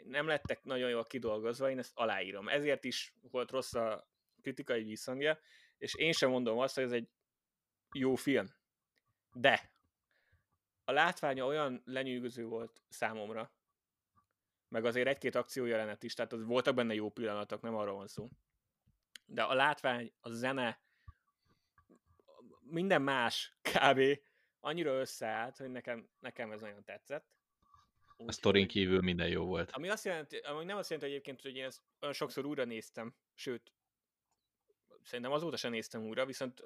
nem lettek nagyon jól kidolgozva, én ezt aláírom. Ezért is volt rossz a kritikai visszhangja, és én sem mondom azt, hogy ez egy jó film. De a látványa olyan lenyűgöző volt számomra, meg azért egy-két akciójelenet is, tehát az voltak benne jó pillanatok, nem arról van szó de a látvány, a zene, minden más kb. annyira összeállt, hogy nekem, nekem ez nagyon tetszett. Úgy, a sztorin kívül minden jó volt. Ami, azt jelenti, ami nem azt jelenti egyébként, hogy én ezt olyan sokszor újra néztem, sőt, szerintem azóta sem néztem újra, viszont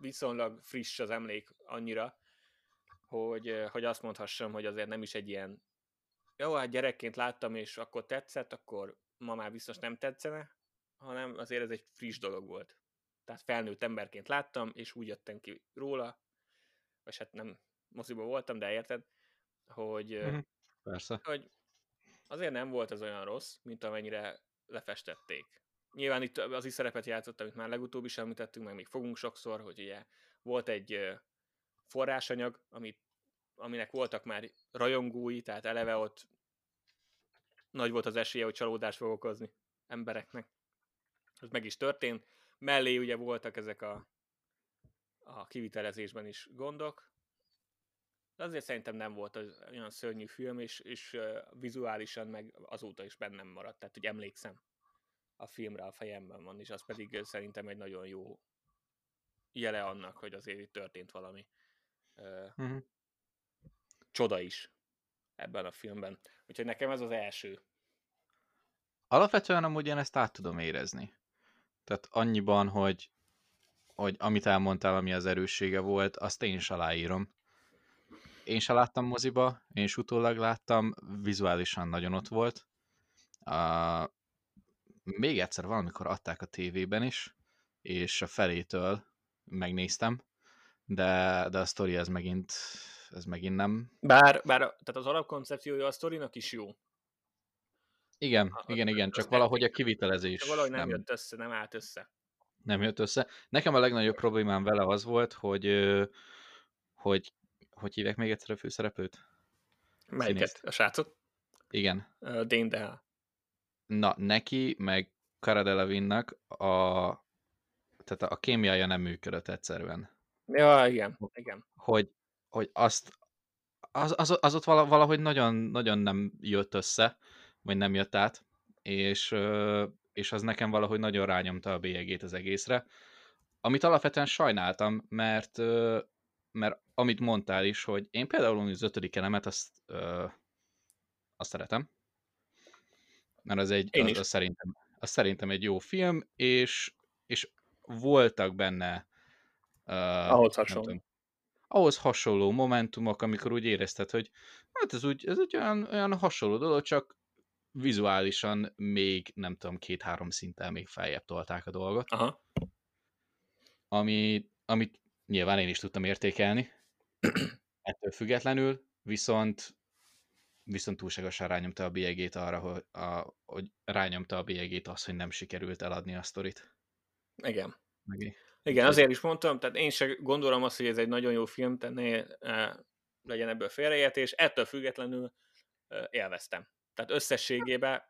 viszonylag friss az emlék annyira, hogy, hogy azt mondhassam, hogy azért nem is egy ilyen jó, hát gyerekként láttam, és akkor tetszett, akkor ma már biztos nem tetszene, hanem azért ez egy friss dolog volt. Tehát felnőtt emberként láttam, és úgy jöttem ki róla, vagy hát nem moziba voltam, de érted, hogy, uh-huh. Persze. hogy azért nem volt az olyan rossz, mint amennyire lefestették. Nyilván itt az is szerepet játszott, amit már legutóbb is említettünk, meg még fogunk sokszor, hogy ugye volt egy forrásanyag, amit, aminek voltak már rajongói, tehát eleve ott nagy volt az esélye, hogy csalódást fog okozni embereknek. Ez meg is történt. Mellé ugye voltak ezek a, a kivitelezésben is gondok, de azért szerintem nem volt az olyan szörnyű film, és, és uh, vizuálisan meg azóta is bennem maradt, tehát hogy emlékszem a filmre a fejemben van, és az pedig szerintem egy nagyon jó jele annak, hogy azért itt történt valami uh, uh-huh. csoda is ebben a filmben. Úgyhogy nekem ez az első. Alapvetően amúgy én ezt át tudom érezni. Tehát annyiban, hogy, hogy amit elmondtál, ami az erőssége volt, azt én is aláírom. Én se láttam moziba, én is utólag láttam, vizuálisan nagyon ott volt. Uh, még egyszer valamikor adták a tévében is, és a felétől megnéztem, de, de a sztori ez megint, ez megint nem. Bár, bár tehát az alapkoncepciója a sztorinak is jó. Igen, a, igen, igen, csak valahogy a kivitelezés. Valahogy nem, nem jött össze, nem állt össze. Nem jött össze. Nekem a legnagyobb problémám vele az volt, hogy hogy, hogy hívják még egyszer a főszereplőt? Melyiket? Színészt. A srácot? Igen. Uh, Dane DeHa. Na, neki, meg Cara a, tehát a kémiája nem működött egyszerűen. Ja, igen, igen. Hogy, hogy azt, az, az, az ott valahogy nagyon, nagyon nem jött össze, vagy nem jött át, és, és az nekem valahogy nagyon rányomta a bélyegét az egészre, amit alapvetően sajnáltam, mert, mert amit mondtál is, hogy én például az ötödik elemet azt, azt szeretem, mert az, egy, az, az, szerintem, az szerintem egy jó film, és, és voltak benne uh, ahhoz hasonló. Tudom, ahhoz hasonló momentumok, amikor úgy érezted, hogy hát ez, úgy, ez egy olyan, olyan hasonló dolog, csak vizuálisan még, nem tudom, két-három szinten még feljebb tolták a dolgot. Aha. Ami, amit nyilván én is tudtam értékelni, ettől függetlenül, viszont viszont túlságosan rányomta a bélyegét arra, hogy, a, hogy rányomta a bélyegét az, hogy nem sikerült eladni a sztorit. Igen. Meg Igen, azért is mondtam, tehát én sem gondolom azt, hogy ez egy nagyon jó film, tehát ne e, legyen ebből félreértés, ettől függetlenül e, élveztem. Tehát összességében,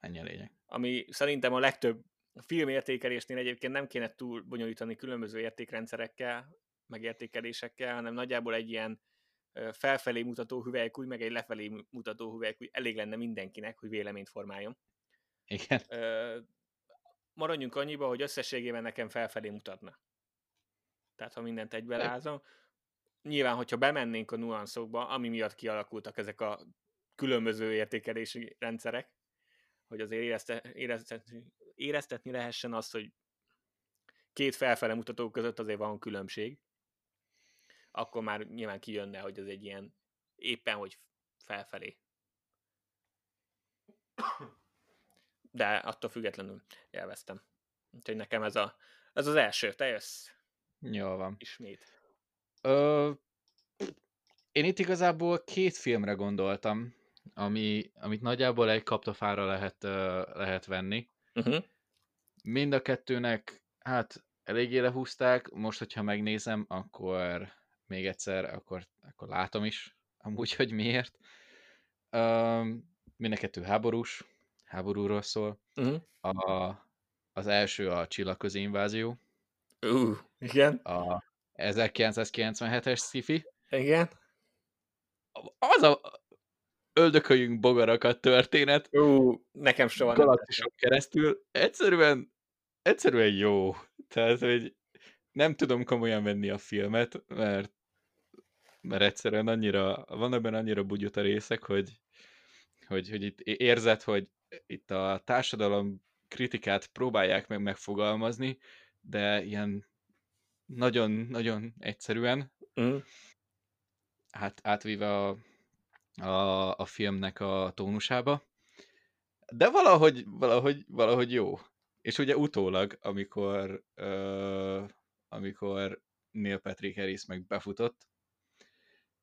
ennyi a lényeg. Ami szerintem a legtöbb filmértékelésnél egyébként nem kéne túl bonyolítani különböző értékrendszerekkel, meg értékelésekkel, hanem nagyjából egy ilyen felfelé mutató hüvelykúj, meg egy lefelé mutató hüvelykúj elég lenne mindenkinek, hogy véleményt formáljon. Igen. Maradjunk annyiba, hogy összességében nekem felfelé mutatna. Tehát ha mindent egybe nyilván, hogyha bemennénk a nuanszokba, ami miatt kialakultak ezek a különböző értékelési rendszerek, hogy azért érezte, éreztetni, éreztetni lehessen azt, hogy két felfele mutató között azért van különbség, akkor már nyilván kijönne, hogy ez egy ilyen éppen, hogy felfelé. De attól függetlenül élveztem. Úgyhogy nekem ez, a, ez az első. Te jössz. Jó van. Ismét. Ö, én itt igazából két filmre gondoltam, ami, amit nagyjából egy kaptafára lehet, lehet venni. Uh-huh. Mind a kettőnek, hát eléggé lehúzták, most, hogyha megnézem, akkor még egyszer, akkor, akkor látom is, amúgy, hogy miért. Um, mind a kettő háborús, háborúról szól. Uh-huh. A, az első a csillagközi invázió. Uh, igen. A 1997-es sci Igen. Az a, öldököljünk bogarakat történet. Ú, nekem soha nem. keresztül. Egyszerűen, egyszerűen jó. Tehát, hogy nem tudom komolyan venni a filmet, mert, mert egyszerűen annyira, van ebben annyira bugyuta részek, hogy, hogy, hogy itt érzed, hogy itt a társadalom kritikát próbálják meg megfogalmazni, de ilyen nagyon-nagyon egyszerűen, Mm. hát átvíve a, a, a filmnek a tónusába. De valahogy, valahogy, valahogy jó. És ugye utólag, amikor, uh, amikor Neil Patrick Harris meg befutott,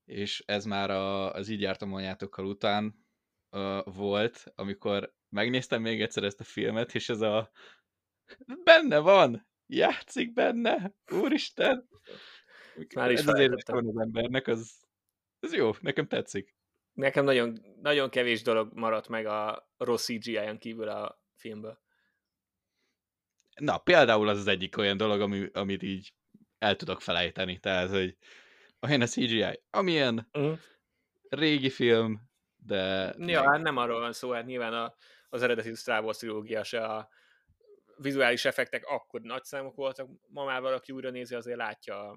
és ez már a, az így jártam anyátokkal után uh, volt, amikor megnéztem még egyszer ezt a filmet, és ez a benne van, játszik benne, úristen. Már is ez azért van az embernek, az, az jó, nekem tetszik. Nekem nagyon, nagyon kevés dolog maradt meg a rossz CGI-on kívül a filmből. Na, például az az egyik olyan dolog, ami, amit így el tudok felejteni. Tehát, hogy olyan a CGI, amilyen Mm. régi film, de... Ja, hát nem arról van szó, hát nyilván a, az eredeti Star Wars trilógia se a vizuális effektek akkor nagy számok voltak, ma már valaki újra nézi, azért látja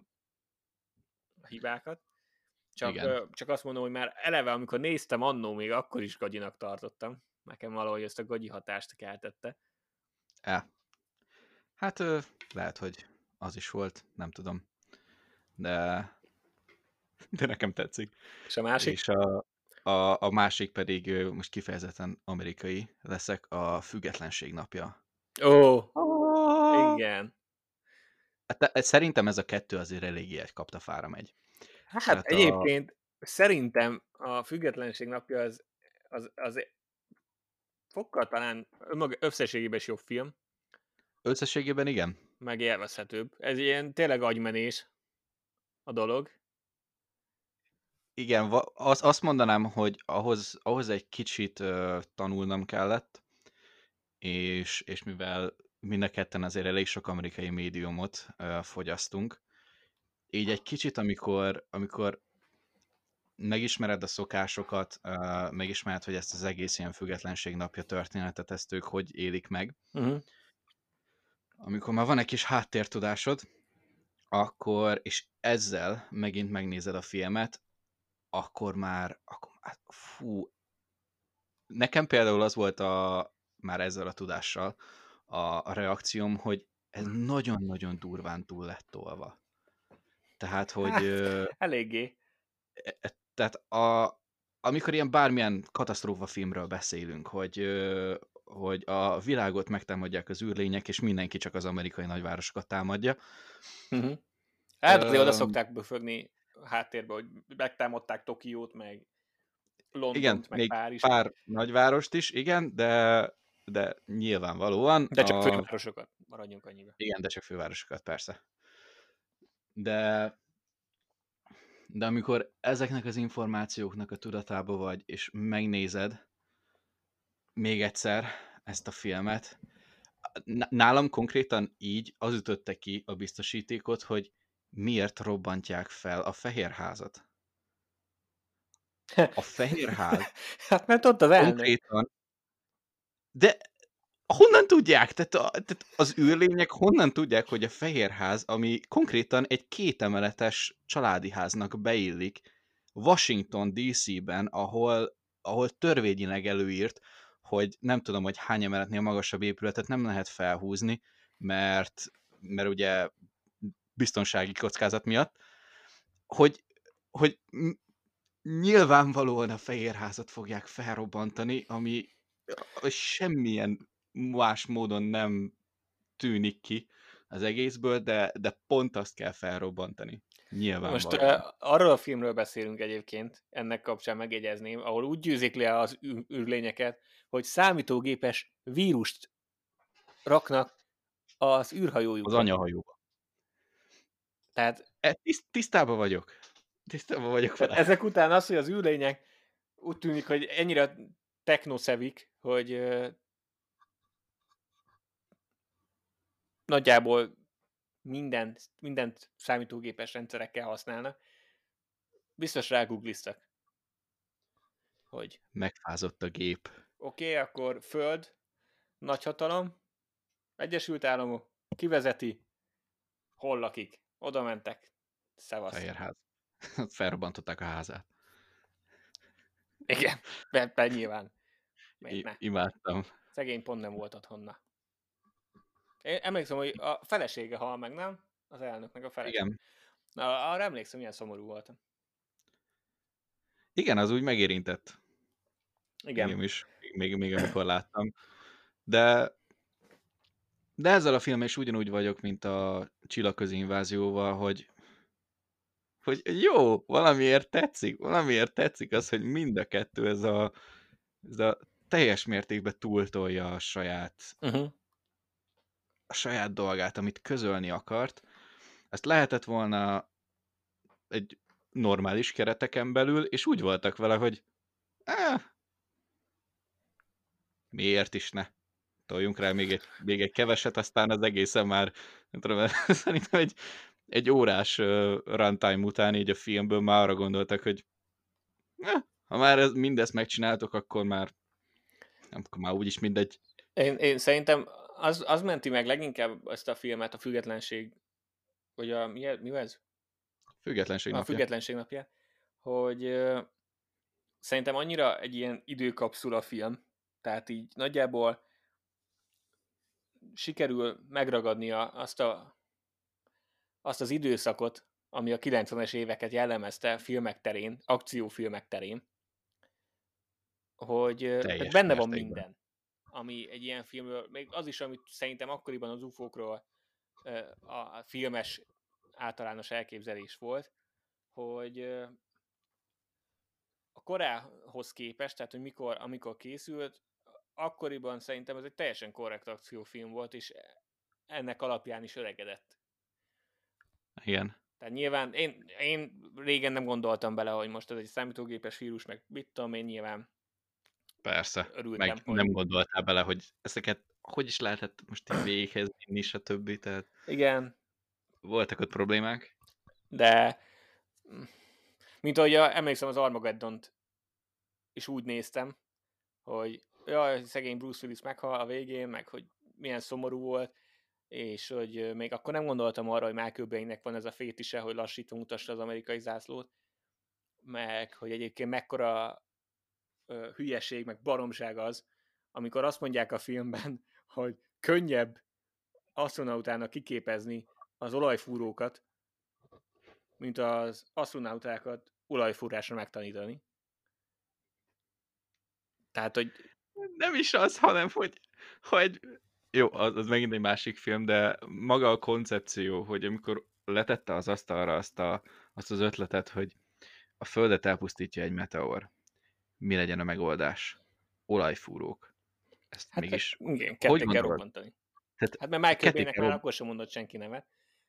a hibákat. Csak, Igen. csak azt mondom, hogy már eleve, amikor néztem annó, még akkor is gagyinak tartottam. Nekem valahogy ezt a gagyi hatást keltette. Ja. Hát lehet, hogy az is volt, nem tudom. De, de nekem tetszik. És a másik? És a, a, a másik pedig most kifejezetten amerikai leszek, a Függetlenség napja. Ó, Oh! igen. Hát, szerintem ez a kettő azért eléggé egy kaptafára megy. Hát Tehát a- egyébként szerintem a függetlenség napja az, az, az fokkal talán önmaga összességében is jobb film, Összességében igen. meg élvezhetőbb. Ez ilyen tényleg agymenés a dolog. Igen, az, azt mondanám, hogy ahhoz, ahhoz egy kicsit uh, tanulnom kellett, és, és mivel mind a ketten azért elég sok amerikai médiumot uh, fogyasztunk, így egy kicsit, amikor, amikor megismered a szokásokat, uh, megismered, hogy ezt az egész ilyen függetlenség napja történetet, ezt ők hogy élik meg, Uh-huh. amikor már van egy kis háttértudásod, akkor, és ezzel megint megnézed a filmet, akkor már, akkor már fú, nekem például az volt a, már ezzel a tudással a, a reakcióm, hogy ez nagyon-nagyon durván túl lett tolva. Tehát, hogy Hát. ö, Eléggé. e- tehát a, amikor ilyen bármilyen katasztrófa filmről beszélünk, hogy, ö, hogy a világot megtámadják az űrlények, és mindenki csak az amerikai nagyvárosokat támadja, Uh-huh. Hát azért oda szokták befögni a háttérbe, hogy megtámadták Tokiót, meg Londont, igen, meg még Párizs. pár nagyvárost is, igen, de, de nyilvánvalóan De csak a, fővárosokat, maradjunk annyiba. Igen, de csak fővárosokat, persze. De, de amikor ezeknek az információknak a tudatába vagy, és megnézed még egyszer ezt a filmet, nálam konkrétan így az ütötte ki a biztosítékot, hogy miért robbantják fel a Fehérházat. A Fehérház Hát mert ott az elnök. konkrétan... De honnan tudják? Tehát, a, tehát az űrlények honnan tudják, hogy a Fehérház, ami konkrétan egy kétemeletes családi háznak beillik, Washington DC-ben, ahol, ahol törvényileg előírt, hogy nem tudom, hogy hány emeletnél magasabb épületet nem lehet felhúzni, mert, mert ugye biztonsági kockázat miatt, hogy, hogy nyilvánvalóan a Fehérházat fogják felrobbantani, ami semmilyen más módon nem tűnik ki az egészből, de, de pont azt kell felrobbantani. Nyilvánvalóan. Most uh, arról a filmről beszélünk egyébként, ennek kapcsán megjegyezném, ahol úgy győzik le az űrlényeket, hogy számítógépes vírust raknak az űrhajójukba. az anyahajóba. Tehát, E, tiszt, tisztában vagyok. Tisztában vagyok vele. ezek után az, hogy az űrlények úgy tűnik, hogy ennyire technoszevik, hogy nagyjából minden, mindent számítógépes rendszerekkel használnak. Biztos rágoogliztak, hogy Megfázott a gép. oké, okay, akkor Föld, nagyhatalom, Egyesült Államok, kivezeti, hol lakik, oda mentek, szevasz. Fehérház. Felrobbantották a házát. Igen, be, be nyilván. I- imádtam. Szegény pont nem volt otthonna. Én emlékszem, hogy a felesége hal meg, nem? Az elnöknek a felesége. Igen. Na, arra emlékszem, milyen szomorú voltam. Igen, az úgy megérintett. Igen. Engem is, még, még, még amikor láttam. De, de ezzel a filmmel is ugyanúgy vagyok, mint a csillagközi invázióval, hogy, hogy jó, valamiért tetszik, valamiért tetszik az, hogy mind a kettő ez a, ez a teljes mértékben túltolja a saját, Uh-huh. A saját dolgát, amit közölni akart. Ezt lehetett volna egy normális kereteken belül, és úgy voltak vele, hogy eh, miért is ne? Toljunk rá még egy, még egy keveset, aztán az egészen már, nem tudom, szerintem egy, egy órás runtime után így a filmből már arra gondoltak, hogy eh, ha már ez, mindezt megcsináltok, akkor már nem, akkor már úgyis mindegy. Én, én szerintem az, az menti meg leginkább ezt a filmet, a függetlenség, vagy a, mi, mi ez? Függetlenség A napja. függetlenség napja, hogy ö, szerintem annyira egy ilyen időkapszula film, tehát így nagyjából sikerül megragadnia azt, a, azt az időszakot, ami a 90-es éveket jellemezte filmek terén, akciófilmek terén, hogy Teljes benne van minden, ami egy ilyen filmről, még az is, amit szerintem akkoriban az UFO-król a filmes általános elképzelés volt, hogy a korához képest, tehát hogy mikor, amikor készült, akkoriban szerintem ez egy teljesen korrekt akciófilm volt, és ennek alapján is öregedett. Igen. Tehát nyilván én, én régen nem gondoltam bele, hogy most ez egy számítógépes vírus, meg mit tudom én, nyilván Persze. örültem, Meg hogy... nem gondoltál bele, hogy ezeket hogy is lehetett most így végighez vinni, stb. Tehát Igen, voltak ott problémák. de mm, mint ahogy emlékszem az Armageddon-t is úgy néztem, hogy jaj, szegény Bruce Willis meghal a végén, meg hogy milyen szomorú volt, és hogy még akkor nem gondoltam arra, hogy Michael Bay-nek van ez a fétise, hogy lassítva mutassa az amerikai zászlót, meg hogy egyébként mekkora hülyeség, meg baromság az, amikor azt mondják a filmben, hogy könnyebb asztronautának kiképezni az olajfúrókat, mint az asztronautákat olajfúrásra megtanítani. Tehát, hogy Nem is az, hanem hogy, hogy jó, az, az megint egy másik film, de maga a koncepció, hogy amikor letette az asztalra azt, a, azt az ötletet, hogy a Földet elpusztítja egy meteor, mi legyen a megoldás? Olajfúrók. Ezt hát mégis... igen, hogy ketté kell gondolod? robbantani. Tehát Hát mert Michael Bay-nek kell már rob- akkor sem mondott senki nevet,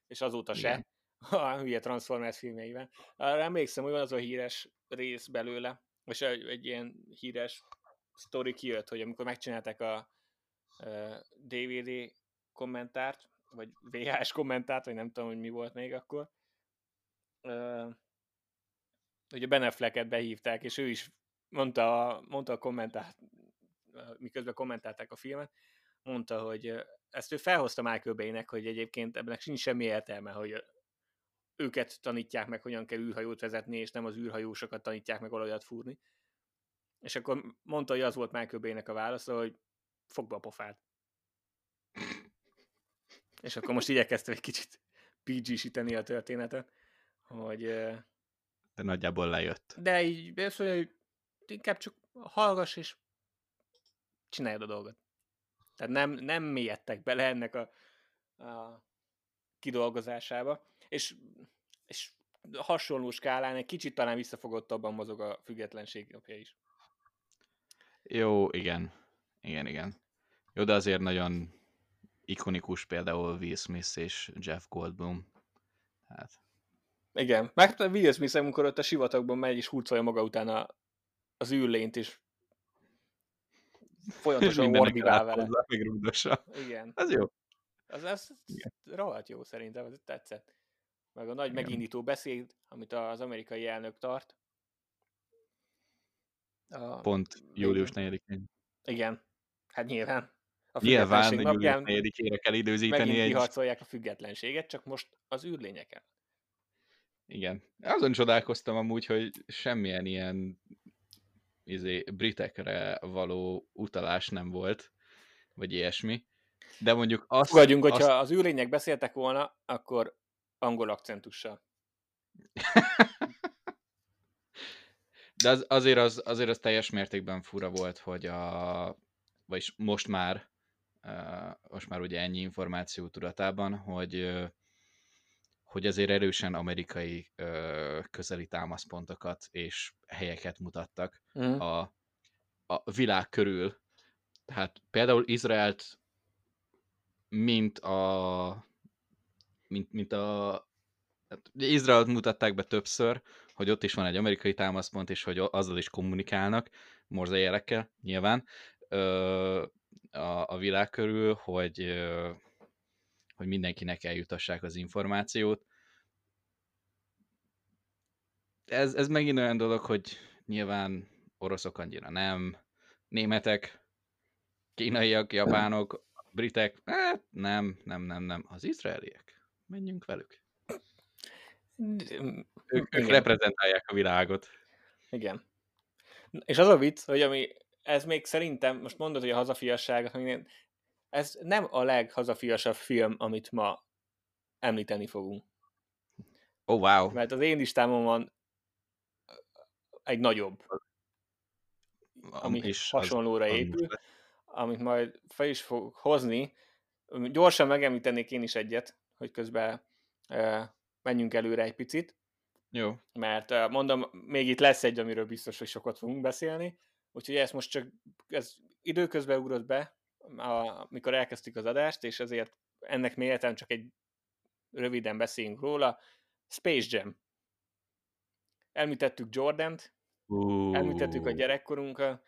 és azóta Igen. se a hülye Transformers filmjeiben. Arra emlékszem, hogy van az a híres rész belőle, és egy, egy ilyen híres sztori kijött, hogy amikor megcsinálták a DVD kommentárt, vagy VHS kommentárt, vagy nem tudom, hogy mi volt még akkor, ugye Ben Afflecket behívták, és ő is mondta a, mondta a kommentárt, uh, miközben kommentálták a filmet, mondta, hogy ezt ő felhozta Michael Bay-nek, hogy egyébként ebben sincs semmi értelme, hogy őket tanítják meg, hogyan kell űrhajót vezetni, és nem az űrhajósokat tanítják meg olajat fúrni. És akkor mondta, hogy az volt Michael Bay-nek a válasza, hogy fogd be a pofád. És akkor most igyekeztem egy kicsit PG-síteni a történetet, hogy de nagyjából lejött. de így azt mondja, hogy inkább csak hallgass és csináld a dolgot. Tehát nem, nem mélyedtek bele ennek a, a kidolgozásába, és, és hasonló skálán egy kicsit talán visszafogottabban mozog a függetlenség napja is. Jó, igen. Igen, igen. Jó, de azért nagyon ikonikus például Will Smith és Jeff Goldblum. Hát, Igen, meg Will Smith, amikor ott a sivatagban megy és hurcolja maga után a, az űrlényt, és folyamatosan ordibál vele. áthozza, megrugdossa. Igen. Az jó. Az, az Igen. rohadt jó szerintem, az tetszett. Meg a nagy Igen. megindító beszéd, amit az amerikai elnök tart. A, Pont július 4-én. igen, hát nyilván. A Nyilván függetlenség július napján 4-ére kell időzíteni megint egy... kiharcolják a függetlenséget, csak most az űrlényeken. Igen. Azon csodálkoztam amúgy, hogy semmilyen ilyen izé, britekre való utalás nem volt, vagy ilyesmi. De mondjuk azt... Fogadjunk, azt... hogyha az űrlények beszéltek volna, akkor angol akcentussal. De az, azért, az, azért az teljes mértékben fura volt, hogy a... Vagyis most már, most már ugye ennyi információ tudatában, hogy hogy azért erősen amerikai közeli támaszpontokat és helyeket mutattak mm. a, a világ körül. Tehát például Izraelt mint a mint, mint a hát, Izraelt mutatták be többször, hogy ott is van egy amerikai támaszpont, és hogy azzal is kommunikálnak, morzajelekkel nyilván, ö, a, a világ körül, hogy, ö, hogy mindenkinek eljutassák az információt. Ez, ez megint olyan dolog, hogy nyilván oroszok annyira nem, németek, kínaiak, japánok, britek, hát nem, nem, nem, nem, az izraeliek. Menjünk velük. Ők, ők reprezentálják a világot. Igen. És az a vicc, hogy ami, ez még szerintem, most mondod, hogy a hazafiasság, ez nem a leghazafiasabb film, amit ma említeni fogunk. Oh, wow. Mert az én listámon van egy nagyobb, ami is hasonlóra az, épül, az amit majd fel is fog hozni. Gyorsan megemlítenék én is egyet, hogy közben e, menjünk előre egy picit. Jó. Mert e, mondom, még itt lesz egy, amiről biztos, hogy sokat fogunk beszélni. Úgyhogy ezt most csak ez időközben ugrott be, amikor elkezdtük az adást, és ezért ennek méltán csak egy röviden beszéljünk róla. Space Jam. Elmítettük Jordant, uh. elmítettük a gyerekkorunkat,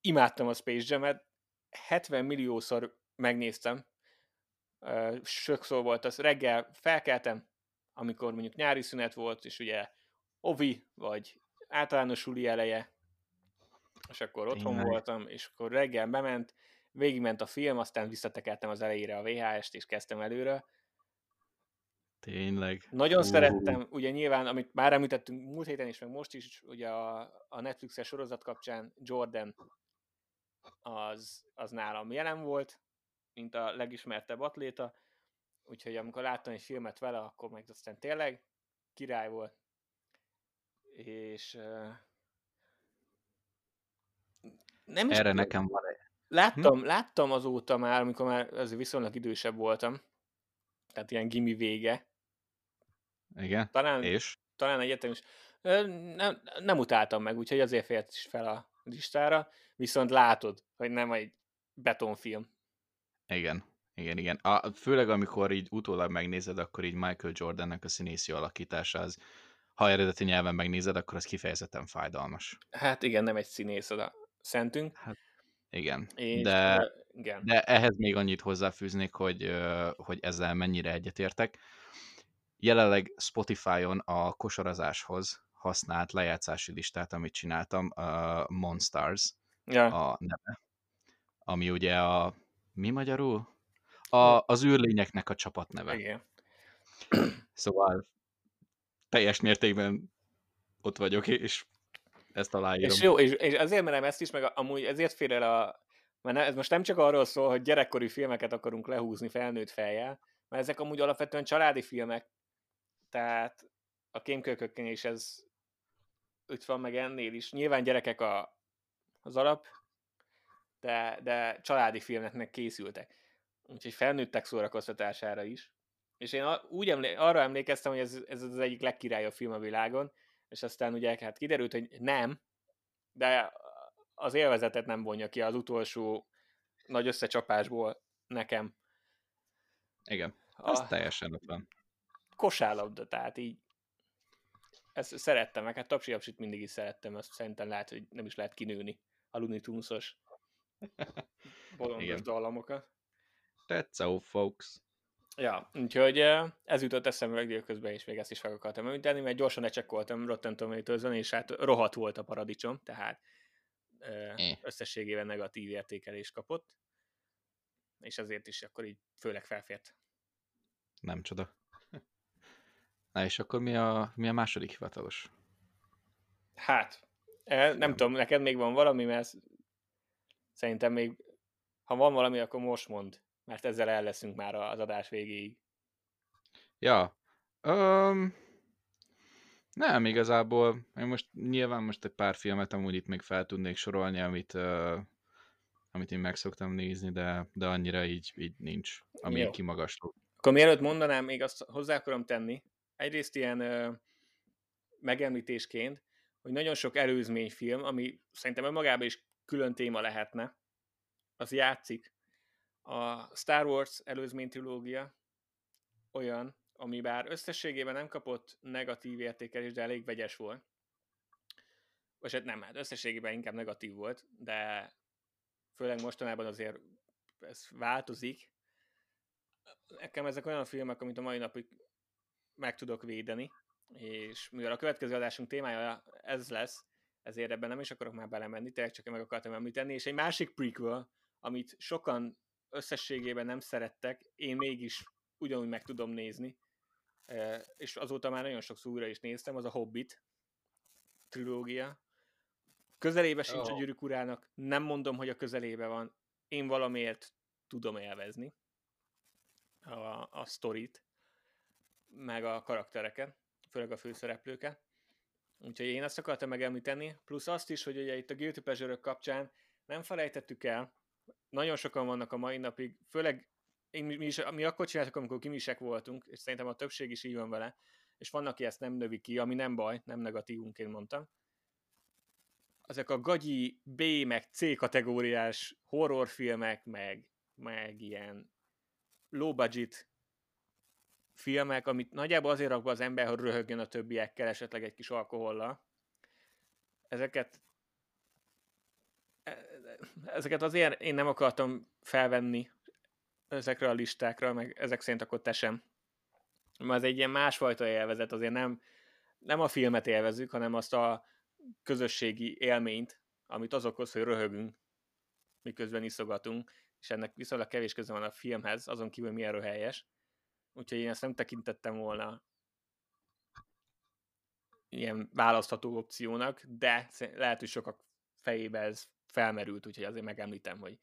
imádtam a Space Jam-et, 70 milliószor megnéztem, sokszor volt az, reggel felkeltem, amikor mondjuk nyári szünet volt, és ugye ovi, vagy általános suli eleje, és akkor otthon Tényleg. voltam, és akkor reggel bement, végigment a film, aztán visszatekeltem az elejére a VHS-t, és kezdtem előre. Tényleg. Nagyon uh. szerettem, ugye nyilván, amit már említettünk múlt héten is, meg most is, ugye a, a Netflixes sorozat kapcsán Jordan az, az nálam jelen volt, mint a legismertebb atléta, úgyhogy amikor láttam egy filmet vele, akkor meg aztán tényleg király volt. És nem is Erre nekem van egy. Láttam, hm? láttam azóta már, amikor már azért viszonylag idősebb voltam, tehát ilyen gimi vége. Igen, talán, és? Talán egyetem is. Nem, nem utáltam meg, úgyhogy azért fért is fel a listára, viszont látod, hogy nem egy betonfilm. Igen, igen, igen. A, főleg amikor így utólag megnézed, akkor így Michael Jordannek a színészi alakítása az, ha eredeti nyelven megnézed, akkor az kifejezetten fájdalmas. Hát igen, nem egy színész a szentünk. Hát, igen, és, de, igen. de ehhez még annyit hozzáfűznék, hogy, hogy ezzel mennyire egyetértek. Jelenleg Spotify-on a kosarazáshoz használt lejátszási listát, amit csináltam, a Monstars ja. a neve, ami ugye a, mi magyarul? A, az űrlényeknek a csapatneve. Igen. Szóval teljes mértékben ott vagyok, és ezt aláírom. És jó, és, és azért merem ezt is, meg amúgy ezért fér el a... Mert ez most nem csak arról szól, hogy gyerekkori filmeket akarunk lehúzni felnőtt fejjel, mert ezek amúgy alapvetően családi filmek, tehát a kémkökökön is ez itt van meg ennél is. Nyilván gyerekek a, az alap, de, de családi filmeknek készültek. Úgyhogy felnőttek szórakoztatására is. És én úgy emlé- arra emlékeztem, hogy ez, ez az egyik legkirályabb film a világon, és aztán ugye hát kiderült, hogy nem, de az élvezetet nem vonja ki az utolsó nagy összecsapásból nekem. Igen, az a teljesen ott van. Kosárlabda, tehát így ezt szerettem meg, hát tapsi mindig is szerettem, azt szerintem lehet, hogy nem is lehet kinőni a Looney Tunes-os bolondos dallamokat. That's all, folks. Ja, úgyhogy ez jutott eszembe meg közben, és még ezt is fel akartam említeni, mert gyorsan lecsekkoltam Rotten tomatoes és hát rohadt volt a paradicsom, tehát összességében negatív értékelést kapott, és azért is akkor így főleg felfért. Nem csoda. Na és akkor mi a, mi a második hivatalos? Hát, nem, nem tudom, neked még van valami, mert szerintem még Ha van valami, akkor most mond, mert ezzel el leszünk már az adás végéig. Ja. Um, nem, igazából. Én most nyilván most egy pár filmet amúgy itt még fel tudnék sorolni, amit, uh, amit én meg szoktam nézni, de, de annyira így, így nincs, ami Jó. kimagasló. Akkor mielőtt mondanám, még azt hozzá akarom tenni, egyrészt ilyen ö, megemlítésként, hogy nagyon sok előzményfilm, ami szerintem önmagában is külön téma lehetne, az játszik. A Star Wars előzmény trilógia olyan, ami bár összességében nem kapott negatív értékelést, de elég vegyes volt. Vagy hát nem, hát összességében inkább negatív volt, de főleg mostanában azért ez változik. Nekem ezek olyan filmek, amit a mai napig meg tudok védeni, és mivel a következő adásunk témája ez lesz, ezért ebben nem is akarok már belemenni, tényleg csak meg akartam említeni, és egy másik prequel, amit sokan összességében nem szerettek, én mégis ugyanúgy meg tudom nézni, és azóta már nagyon sokszor újra is néztem, az a Hobbit trilógia. Közelébe sincs oh. a gyűrűk urának, nem mondom, hogy a közelébe van, én valamiért tudom élvezni a, a sztorit, meg a karaktereket, főleg a főszereplőket. Úgyhogy én ezt akartam megemlíteni, plusz azt is, hogy ugye itt a Guilty pleasure kapcsán nem felejtettük el, nagyon sokan vannak a mai napig, főleg én, mi, is, mi akkor csináltuk, amikor kimisek voltunk, és szerintem a többség is így van vele, és vannak, aki ezt nem növi ki, ami nem baj, nem negatívunként mondtam. Ezek a gagyi B, meg C kategóriás horrorfilmek, meg, meg ilyen low budget filmek, amit nagyjából azért rak be az ember, hogy röhögjön a többiekkel, esetleg egy kis alkohollal. Ezeket ezeket azért én nem akartam felvenni ezekre a listákra, meg ezek szerint akkor te sem. Mert ez egy ilyen másfajta élvezet, azért nem, nem a filmet élvezünk, hanem azt a közösségi élményt, amit az okoz, hogy röhögünk, miközben iszogatunk, és ennek viszonylag kevés köze van a filmhez, azon kívül milyen röhelyes. Úgyhogy én ezt nem tekintettem volna ilyen választható opciónak, de lehet, hogy sokak fejébe ez felmerült, úgyhogy azért megemlítem, hogy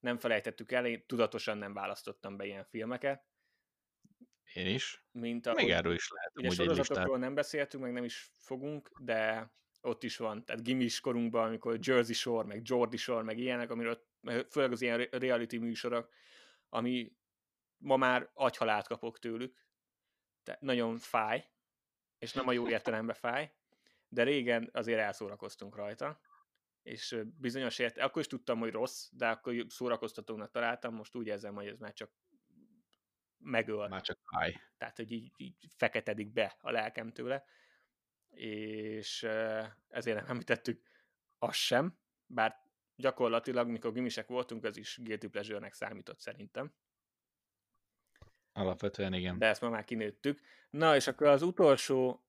nem felejtettük el, én tudatosan nem választottam be ilyen filmeket. Én is. Mint a, Még erről is lehet. Ugye sorozatokról nem beszéltünk, meg nem is fogunk, de ott is van, tehát gimis korunkban, amikor Jersey Shore, meg Jordi Shore, meg ilyenek, amiről főleg az ilyen reality műsorok, ami ma már agyhalált kapok tőlük, tehát nagyon fáj, és nem a jó értelemben fáj, de régen azért elszórakoztunk rajta, és bizonyos ért, akkor is tudtam, hogy rossz, de akkor szórakoztatónak találtam, most úgy érzem, hogy ez már csak megöl. Már csak fáj. Tehát, hogy így, így feketedik be a lelkem tőle, és ezért nem említettük azt sem, bár gyakorlatilag, mikor gimisek voltunk, az is guilty pleasure-nek számított szerintem. Alapvetően igen. De ezt ma már kinőttük. Na, és akkor az utolsó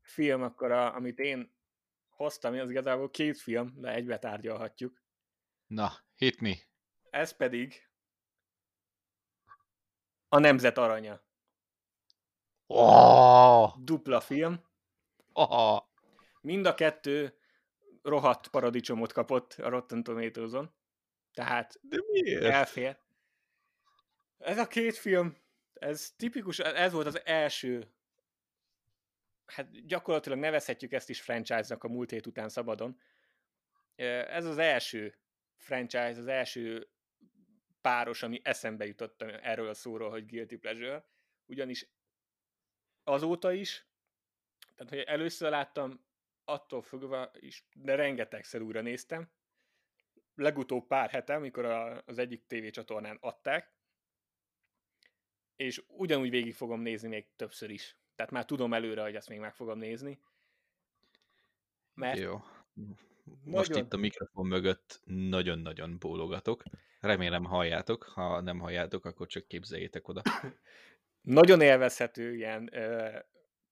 film, akkor a, amit én hoztam, az igazából két film, de egybe tárgyalhatjuk. Na, hit me. Ez pedig a Nemzet Aranya. Oh! Dupla film. Oh! Mind a kettő rohadt paradicsomot kapott a Rotten Tomatoes-on. Tehát De miért? elfér. Ez a két film ez tipikus, ez volt az első, hát gyakorlatilag nevezhetjük ezt is franchise-nak a múlt hét után szabadon. Ez az első franchise, az első páros, ami eszembe jutott erről a szóról, hogy Guilty Pleasure, ugyanis azóta is, tehát hogy először láttam, attól fogva is, de rengetegszer újra néztem. Legutóbb pár hete, amikor az egyik tévécsatornán adták, és ugyanúgy végig fogom nézni még többször is. Tehát már tudom előre, hogy ezt még meg fogom nézni. Mert Jó. Most nagyon... itt a mikrofon mögött nagyon-nagyon bólogatok. Remélem halljátok, ha nem halljátok, akkor csak képzeljétek oda. nagyon élvezhető ilyen uh,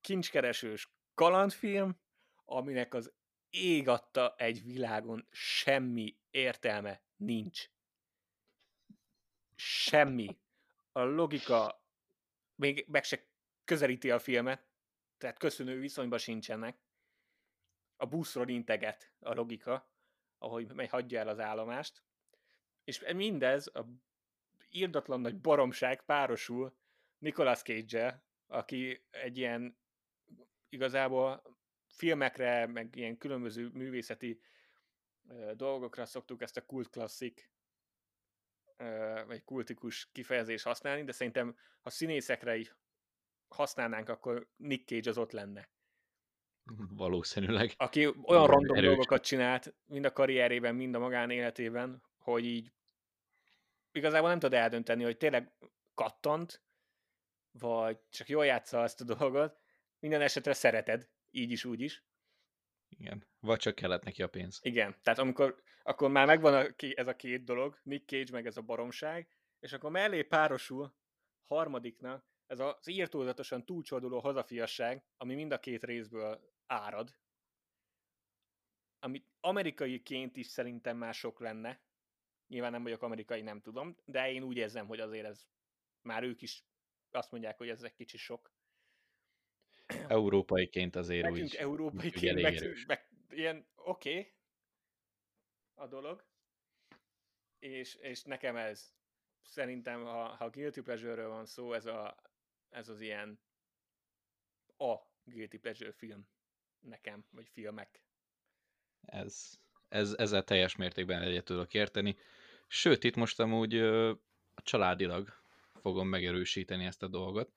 kincskeresős kalandfilm, aminek az ég adta egy világon semmi értelme nincs. Semmi a logika még meg se közelíti a filmet, tehát köszönő viszonyban sincsenek. A buszról integet a logika, ahogy megy hagyja el az állomást. És mindez a írdatlan nagy baromság párosul Nicolas cage aki egy ilyen igazából filmekre, meg ilyen különböző művészeti dolgokra szoktuk ezt a kult klasszik, vagy kultikus kifejezés használni, de szerintem ha színészekre használnánk, akkor Nick Cage az ott lenne. Valószínűleg. Aki olyan random erős. dolgokat csinált, mind a karrierében, mind a magánéletében, hogy így igazából nem tudod eldönteni, hogy tényleg kattant, vagy csak jól játsza ezt a dolgot, minden esetre szereted, így is, úgy is. Igen, vagy csak kellett neki a pénz. Igen, tehát amikor, akkor már megvan a, ez a két dolog, Nick Cage meg ez a baromság, és akkor mellé párosul harmadiknak ez az írtózatosan túlcsorduló hazafiasság, ami mind a két részből árad, amit amerikaiként is szerintem már sok lenne. Nyilván nem vagyok amerikai, nem tudom, de én úgy érzem, hogy azért ez már ők is azt mondják, hogy ez egy kicsi sok. Európaiként azért Nekünk úgy. európaiként, meg, meg ilyen oké okay, a dolog, és, és nekem ez szerintem, ha, ha guilty pleasure van szó, ez, a, ez az ilyen a guilty pleasure film nekem, vagy filmek. Ez, ez, ezzel teljes mértékben egyet tudok érteni. Sőt, itt most amúgy ö, családilag fogom megerősíteni ezt a dolgot.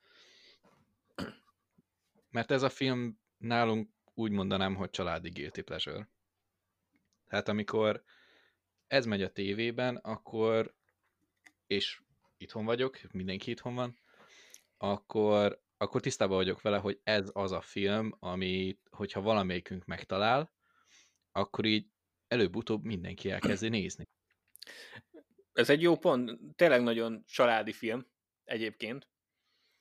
Mert ez a film nálunk úgy mondanám, hogy családi guilty pleasure. Tehát amikor ez megy a tévében, akkor, és itthon vagyok, mindenki itthon van, akkor, akkor tisztában vagyok vele, hogy ez az a film, ami, hogyha valamelyikünk megtalál, akkor így előbb-utóbb mindenki elkezdi nézni. Ez egy jó pont, tényleg nagyon családi film egyébként.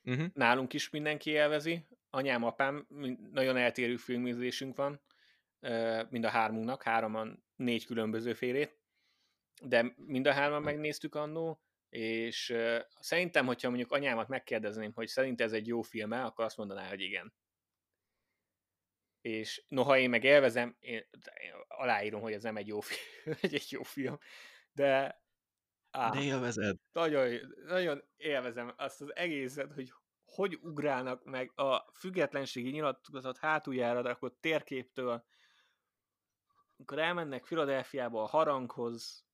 Uh-huh. Nálunk is mindenki élvezi, anyám, apám, nagyon eltérő filmnézésünk van, mind a hármunknak, hároman négy különböző félét, de mind a hárman megnéztük annó, és szerintem, hogyha mondjuk anyámat megkérdezném, hogy szerint ez egy jó film akkor azt mondaná, hogy igen. És noha én meg élvezem, én, én aláírom, hogy ez nem egy jó film, egy jó film, de Á, de élvezed. Nagyon, nagyon élvezem azt az egészet, hogy hogy ugrálnak meg a függetlenségi nyilatkozat hátuljára rakott térképtől, amikor elmennek Filadelfiába a haranghoz.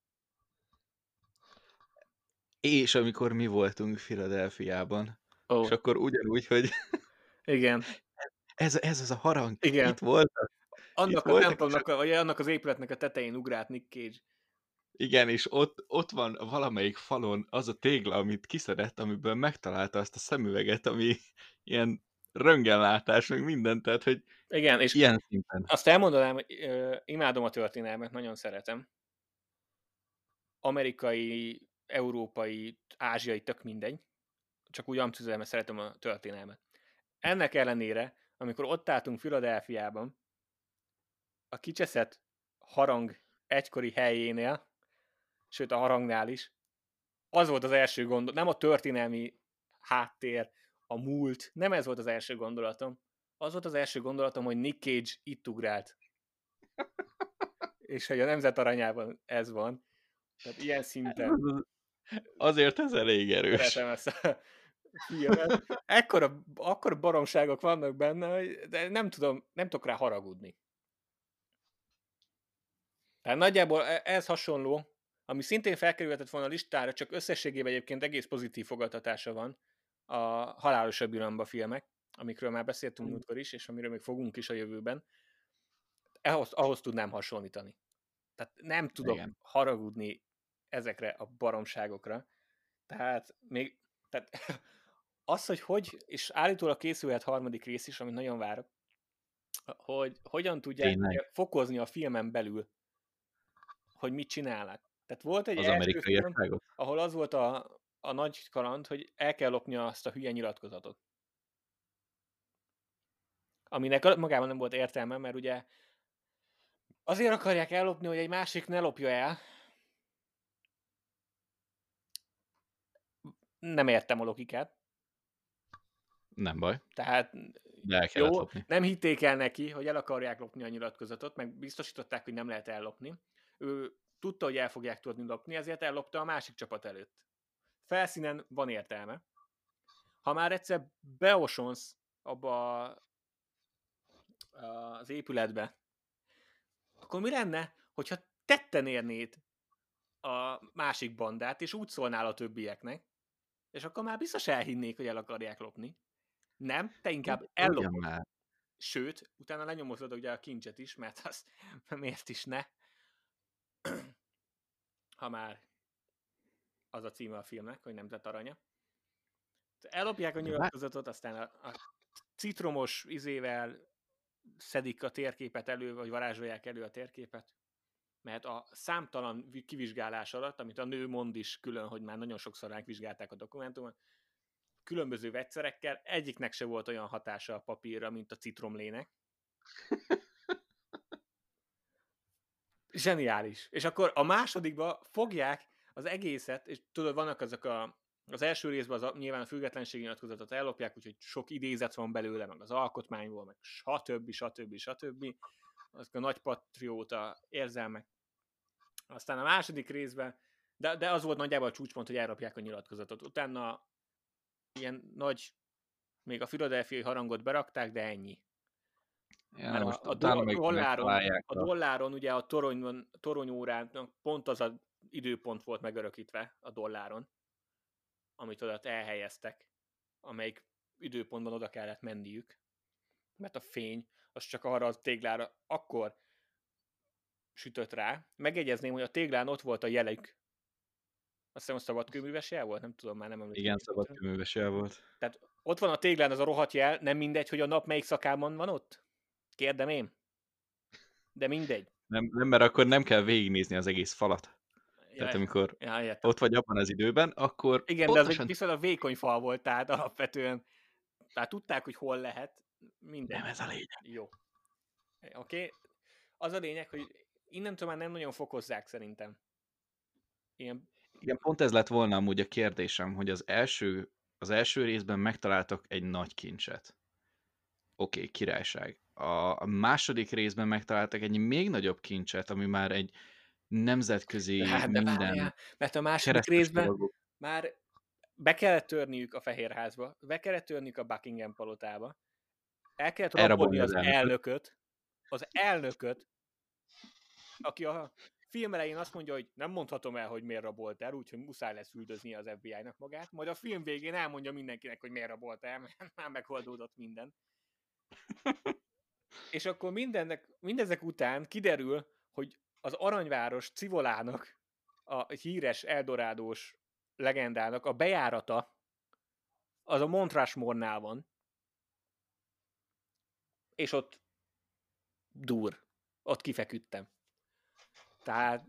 És amikor mi voltunk Filadelfiában. Oh. És akkor ugyanúgy, hogy... Igen. Ez, ez az a harang. Igen. Itt voltak. Annak Itt a voltak, templomnak, vagy annak az épületnek a tetején ugrált Nick Cage. Igen, és ott, ott van valamelyik falon az a tégla, amit kiszedett, amiből megtalálta azt a szemüveget, ami ilyen röngenlátás, meg minden, tehát, hogy Igen, és ilyen szinten. Azt elmondanám, hogy ö, imádom a történelmet, nagyon szeretem. Amerikai, európai, ázsiai, tök mindegy. Csak úgy amcüzelme szeretem a történelmet. Ennek ellenére, amikor ott álltunk Filadelfiában, a kicseszett harang egykori helyénél, sőt a harangnál is, az volt az első gondol, nem a történelmi háttér, a múlt, nem ez volt az első gondolatom. Az volt az első gondolatom, hogy Nick Cage itt ugrált. És hogy a nemzet aranyában ez van. Tehát ilyen szinten. Azért ez elég erős. Szeretem ezt a filmet. Ekkora, akkora baromságok vannak benne, de nem tudom, nem tudok rá haragudni. Tehát nagyjából e- ez hasonló, ami szintén felkerülhetett volna a listára, csak összességében egyébként egész pozitív fogadtatása van, a Halálosabb Iramba filmek, amikről már beszéltünk mm. múltkor is, és amiről még fogunk is a jövőben, ahhoz, ahhoz tudnám hasonlítani. Tehát nem tudok Igen. haragudni ezekre a baromságokra. Tehát még, tehát az, hogy hogy, és állítólag készülhet harmadik rész is, amit nagyon várok, hogy hogyan tudják Tényleg. fokozni a filmen belül, hogy mit csinálnak. Tehát volt egy az amerikai film, ahol az volt a, a nagy kaland, hogy el kell lopnia azt a hülye nyilatkozatot. Aminek magában nem volt értelme, mert ugye azért akarják ellopni, hogy egy másik ne lopja el. Nem értem a logikát. Nem baj. Tehát De el jó, lopni. nem hitték el neki, hogy el akarják lopni a nyilatkozatot, meg biztosították, hogy nem lehet ellopni. Ő tudta, hogy el fogják tudni lopni, ezért ellopta a másik csapat előtt. Felszínen van értelme. Ha már egyszer beosonsz abba az épületbe, akkor mi lenne, hogyha tetten érnéd a másik bandát, és úgy szólnál a többieknek, és akkor már biztos elhinnék, hogy el akarják lopni. Nem, te inkább ellopod. Sőt, utána lenyomozod ugye a kincset is, mert az miért is ne. Ha már az a címe a filmnek, hogy Nemzet Aranya. Ellopják a nyilatkozatot, aztán a, a citromos izével szedik a térképet elő, vagy varázsolják elő a térképet, mert a számtalan kivizsgálás alatt, amit a nő mond is külön, hogy már nagyon sokszor megvizsgálták a dokumentumot, különböző vegyszerekkel, egyiknek se volt olyan hatása a papírra, mint a citromlének. Zseniális. És akkor a másodikba fogják az egészet, és tudod, vannak azok a az első részben az, nyilván a függetlenségi nyilatkozatot ellopják, úgyhogy sok idézet van belőle, meg az alkotmányból, meg stb. stb. stb. Azok a nagy patrióta érzelmek. Aztán a második részben, de, de az volt nagyjából a csúcspont, hogy elrapják a nyilatkozatot. Utána ilyen nagy, még a filadelfiai harangot berakták, de ennyi. Ja, Mert most a, a, dolláron, a dolláron, ugye a torony, toronyórán pont az a időpont volt megörökítve a dolláron, amit oda elhelyeztek, amelyik időpontban oda kellett menniük, mert a fény az csak arra a téglára akkor sütött rá. Megegyezném, hogy a téglán ott volt a jelek. Azt hiszem, szabadkőműves jel volt? Nem tudom, már nem emlékszem. Igen, szabadkőműves jel volt. Tehát ott van a téglán az a rohadt jel, nem mindegy, hogy a nap melyik szakában van ott? Kérdem én. De mindegy. Nem, nem mert akkor nem kell végignézni az egész falat. Tehát amikor ja, ott vagy abban az időben, akkor Igen, pontosan... de az egy viszont a vékony fal volt, tehát alapvetően tehát tudták, hogy hol lehet. Minden. Nem ez a lényeg. Jó. Oké. Okay. Az a lényeg, hogy innentől már nem nagyon fokozzák szerintem. Ilyen... Igen, pont ez lett volna amúgy a kérdésem, hogy az első, az első részben megtaláltak egy nagy kincset. Oké, okay, királyság. A második részben megtaláltak egy még nagyobb kincset, ami már egy nemzetközi hát, de minden. Várjál, mert a második részben dolgok. már be kellett törniük a Fehérházba, be kellett törniük a Buckingham palotába, el kellett rabolni az elnököt. elnököt, az elnököt, aki a film elején azt mondja, hogy nem mondhatom el, hogy miért rabolt el, úgyhogy muszáj lesz üldözni az FBI-nak magát, majd a film végén elmondja mindenkinek, hogy miért rabolt el, mert már megoldódott minden. És akkor mindennek, mindezek után kiderül, hogy az Aranyváros Civolának, a híres Eldorádós legendának a bejárata az a Montrasmornál van, és ott dur, ott kifeküdtem. Tehát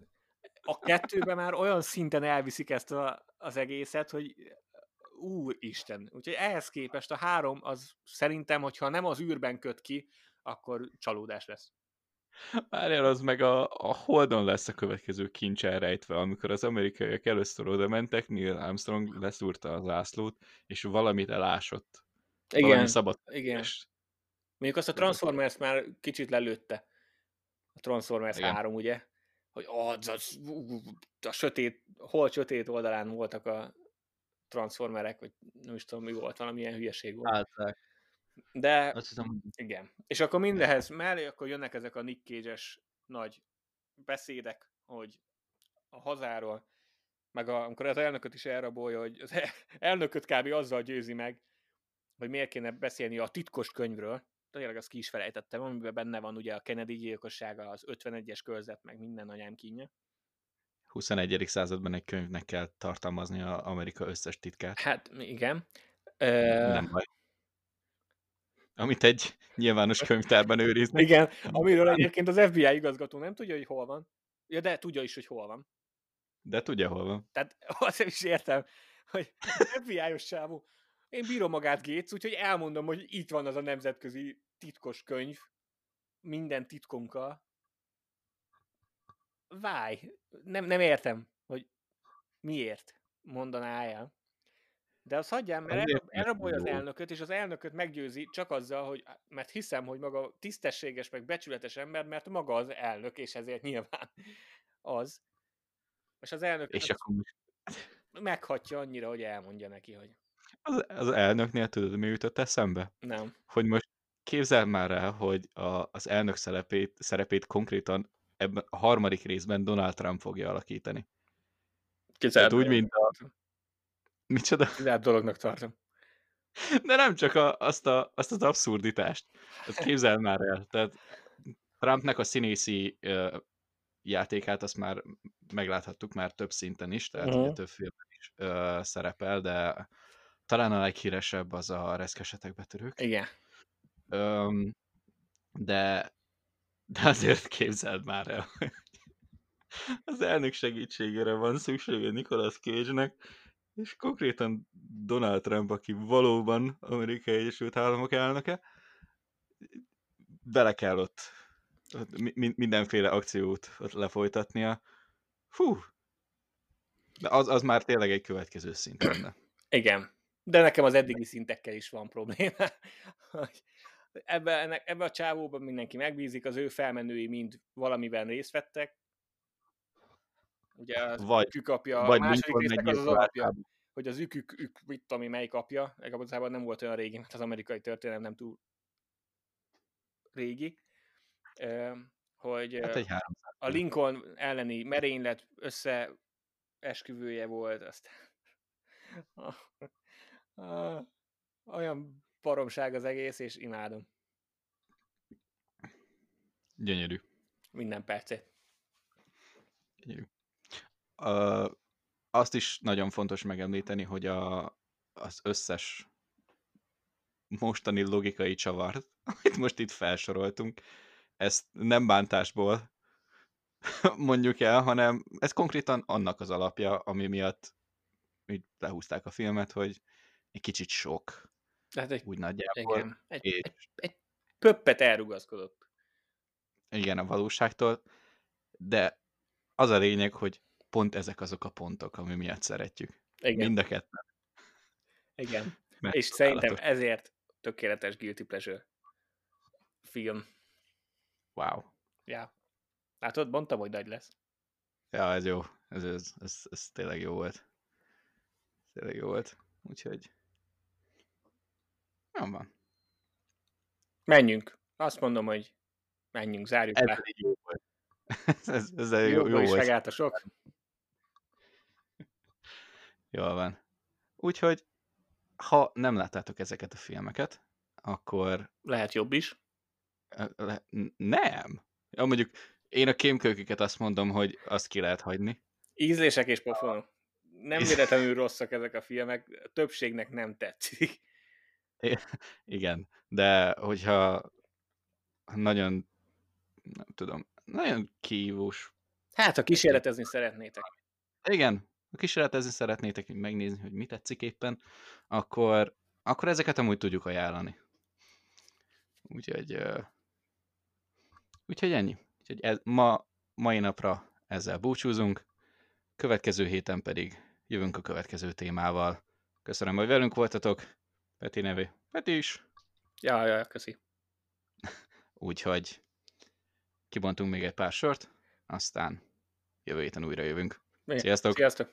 a kettőben már olyan szinten elviszik ezt a, az egészet, hogy úristen. Úgyhogy ehhez képest a három az szerintem, hogyha nem az űrben köt ki, akkor csalódás lesz. Várjál, az meg a, a Holdon lesz a következő kincs elrejtve, amikor az amerikaiak először oda mentek, Neil Armstrong leszúrta az ászlót, és valamit elásott. Igen, Valami szabad igen. És... Mondjuk azt a Transformers már kicsit lelőtte. A Transformers igen. 3, ugye? Hogy az, az, a sötét, hol sötét oldalán voltak a Transformerek, vagy nem is tudom, mi volt, valamilyen hülyeség volt. Általák. De Azt hiszem, igen. És akkor mindenhez mellé, akkor jönnek ezek a Nick cage nagy beszédek, hogy a hazáról, meg a, amikor az elnököt is elrabolja, hogy az elnököt kb. azzal győzi meg, hogy miért kéne beszélni a titkos könyvről, tényleg azt ki is felejtettem, amiben benne van ugye a Kennedy gyilkossága, az 51-es körzet, meg minden anyám kínja. 21. században egy könyvnek kell tartalmazni a Amerika összes titkát. Hát igen. Nem baj amit egy nyilvános könyvtárban őriznek. Igen, amiről egyébként az FBI igazgató nem tudja, hogy hol van. Ja, de tudja is, hogy hol van. De tudja, hol van. Tehát azt is értem, hogy FBI-os sávú. Én bírom magát Gates, úgyhogy elmondom, hogy itt van az a nemzetközi titkos könyv, minden titkunkkal. Váj, nem, nem értem, hogy miért mondaná el. De azt hagyjám, mert el, elrabolja az elnököt, és az elnököt meggyőzi csak azzal, hogy mert hiszem, hogy maga tisztességes, meg becsületes ember, mert maga az elnök, és ezért nyilván az. És az elnök És akkor most meghatja annyira, hogy elmondja neki, hogy az, az elnöknél tudod, mi jutott eszembe? nem. Hogy most képzel már el, hogy a, az elnök szerepét, szerepét konkrétan ebben a harmadik részben Donald Trump fogja alakítani. Kizárt úgy, mint a... Micsoda? Kizárt dolognak tartom. De nem csak a, azt, a, azt az abszurditást. Ezt képzel már el. Tehát Trumpnek a színészi uh, játékát azt már megláthattuk már több szinten is, tehát uh-huh. ugye több filmben is uh, szerepel, de talán a leghíresebb az a reszkesetek betörők. Igen. Um, de, de azért képzeld már el, az elnök segítségére van szüksége Nicolas Cage-nek, és konkrétan Donald Trump, aki valóban Amerikai Egyesült Államok elnöke, bele kell ott, mindenféle akciót lefolytatnia. Fú! De az, az már tényleg egy következő szint lenne. Igen. De nekem az eddigi szintekkel is van probléma. ebbe, ebbe a csávóban mindenki megbízik, az ő felmenői mind valamiben részt vettek. Ugye az vagy, ükük apja, vagy a második résznek az az alapja, hogy az ükük, ük, mit tudom én, melyik apja, igazából nem volt olyan régi, mert az amerikai történelem nem túl régi, hogy hát egy a Lincoln elleni merénylet összeesküvője volt, azt olyan paromság az egész, és imádom. Gyönyörű. Minden percet. Gyönyörű. Uh, azt is nagyon fontos megemlíteni, hogy a, az összes mostani logikai csavart, amit most itt felsoroltunk, ezt nem bántásból mondjuk el, hanem ez konkrétan annak az alapja, ami miatt így lehúzták a filmet, hogy egy kicsit sok. Hát egy, úgy nagyjából. Igen, egy, és, egy, egy pöppet elrugaszkodott. Igen, a valóságtól, de az a lényeg, hogy pont ezek azok a pontok, ami miatt szeretjük. Igen. Mind a ketten. Igen. Mert és szerintem ezért tökéletes Guilty Pleasure film. Wow. Ja. Látod, mondtam, hogy nagy lesz. Ja, ez jó. Ez, ez, ez, ez tényleg jó volt. Tényleg jó volt. Úgyhogy... Nem van. Menjünk. Azt mondom, hogy menjünk, zárjuk ez le. Jó volt. ez, ez jó, jó, jó is volt. a sok. Jól van. Úgyhogy, ha nem láttátok ezeket a filmeket, akkor... Lehet jobb is. Le... Nem. Ja, mondjuk én a kémkölyköket azt mondom, hogy azt ki lehet hagyni. Ízlések és pofonok. Nem véletlenül rosszak ezek a filmek, a többségnek nem tetszik. Igen, de hogyha nagyon, nem tudom, nagyon kívós. Hát, ha kísérletezni szeretnétek. Igen, ha kísérletezni szeretnétek megnézni, hogy mi tetszik éppen, akkor, akkor ezeket amúgy tudjuk ajánlani. Úgyhogy, uh, úgyhogy ennyi. Úgyhogy ez, ma, mai napra ezzel búcsúzunk, következő héten pedig jövünk a következő témával. Köszönöm, hogy velünk voltatok. Peti nevé. Peti is. Ja, ja, köszi. Úgyhogy kibontunk még egy pár sort, aztán jövő héten újra jövünk. Sziasztok! Sziasztok!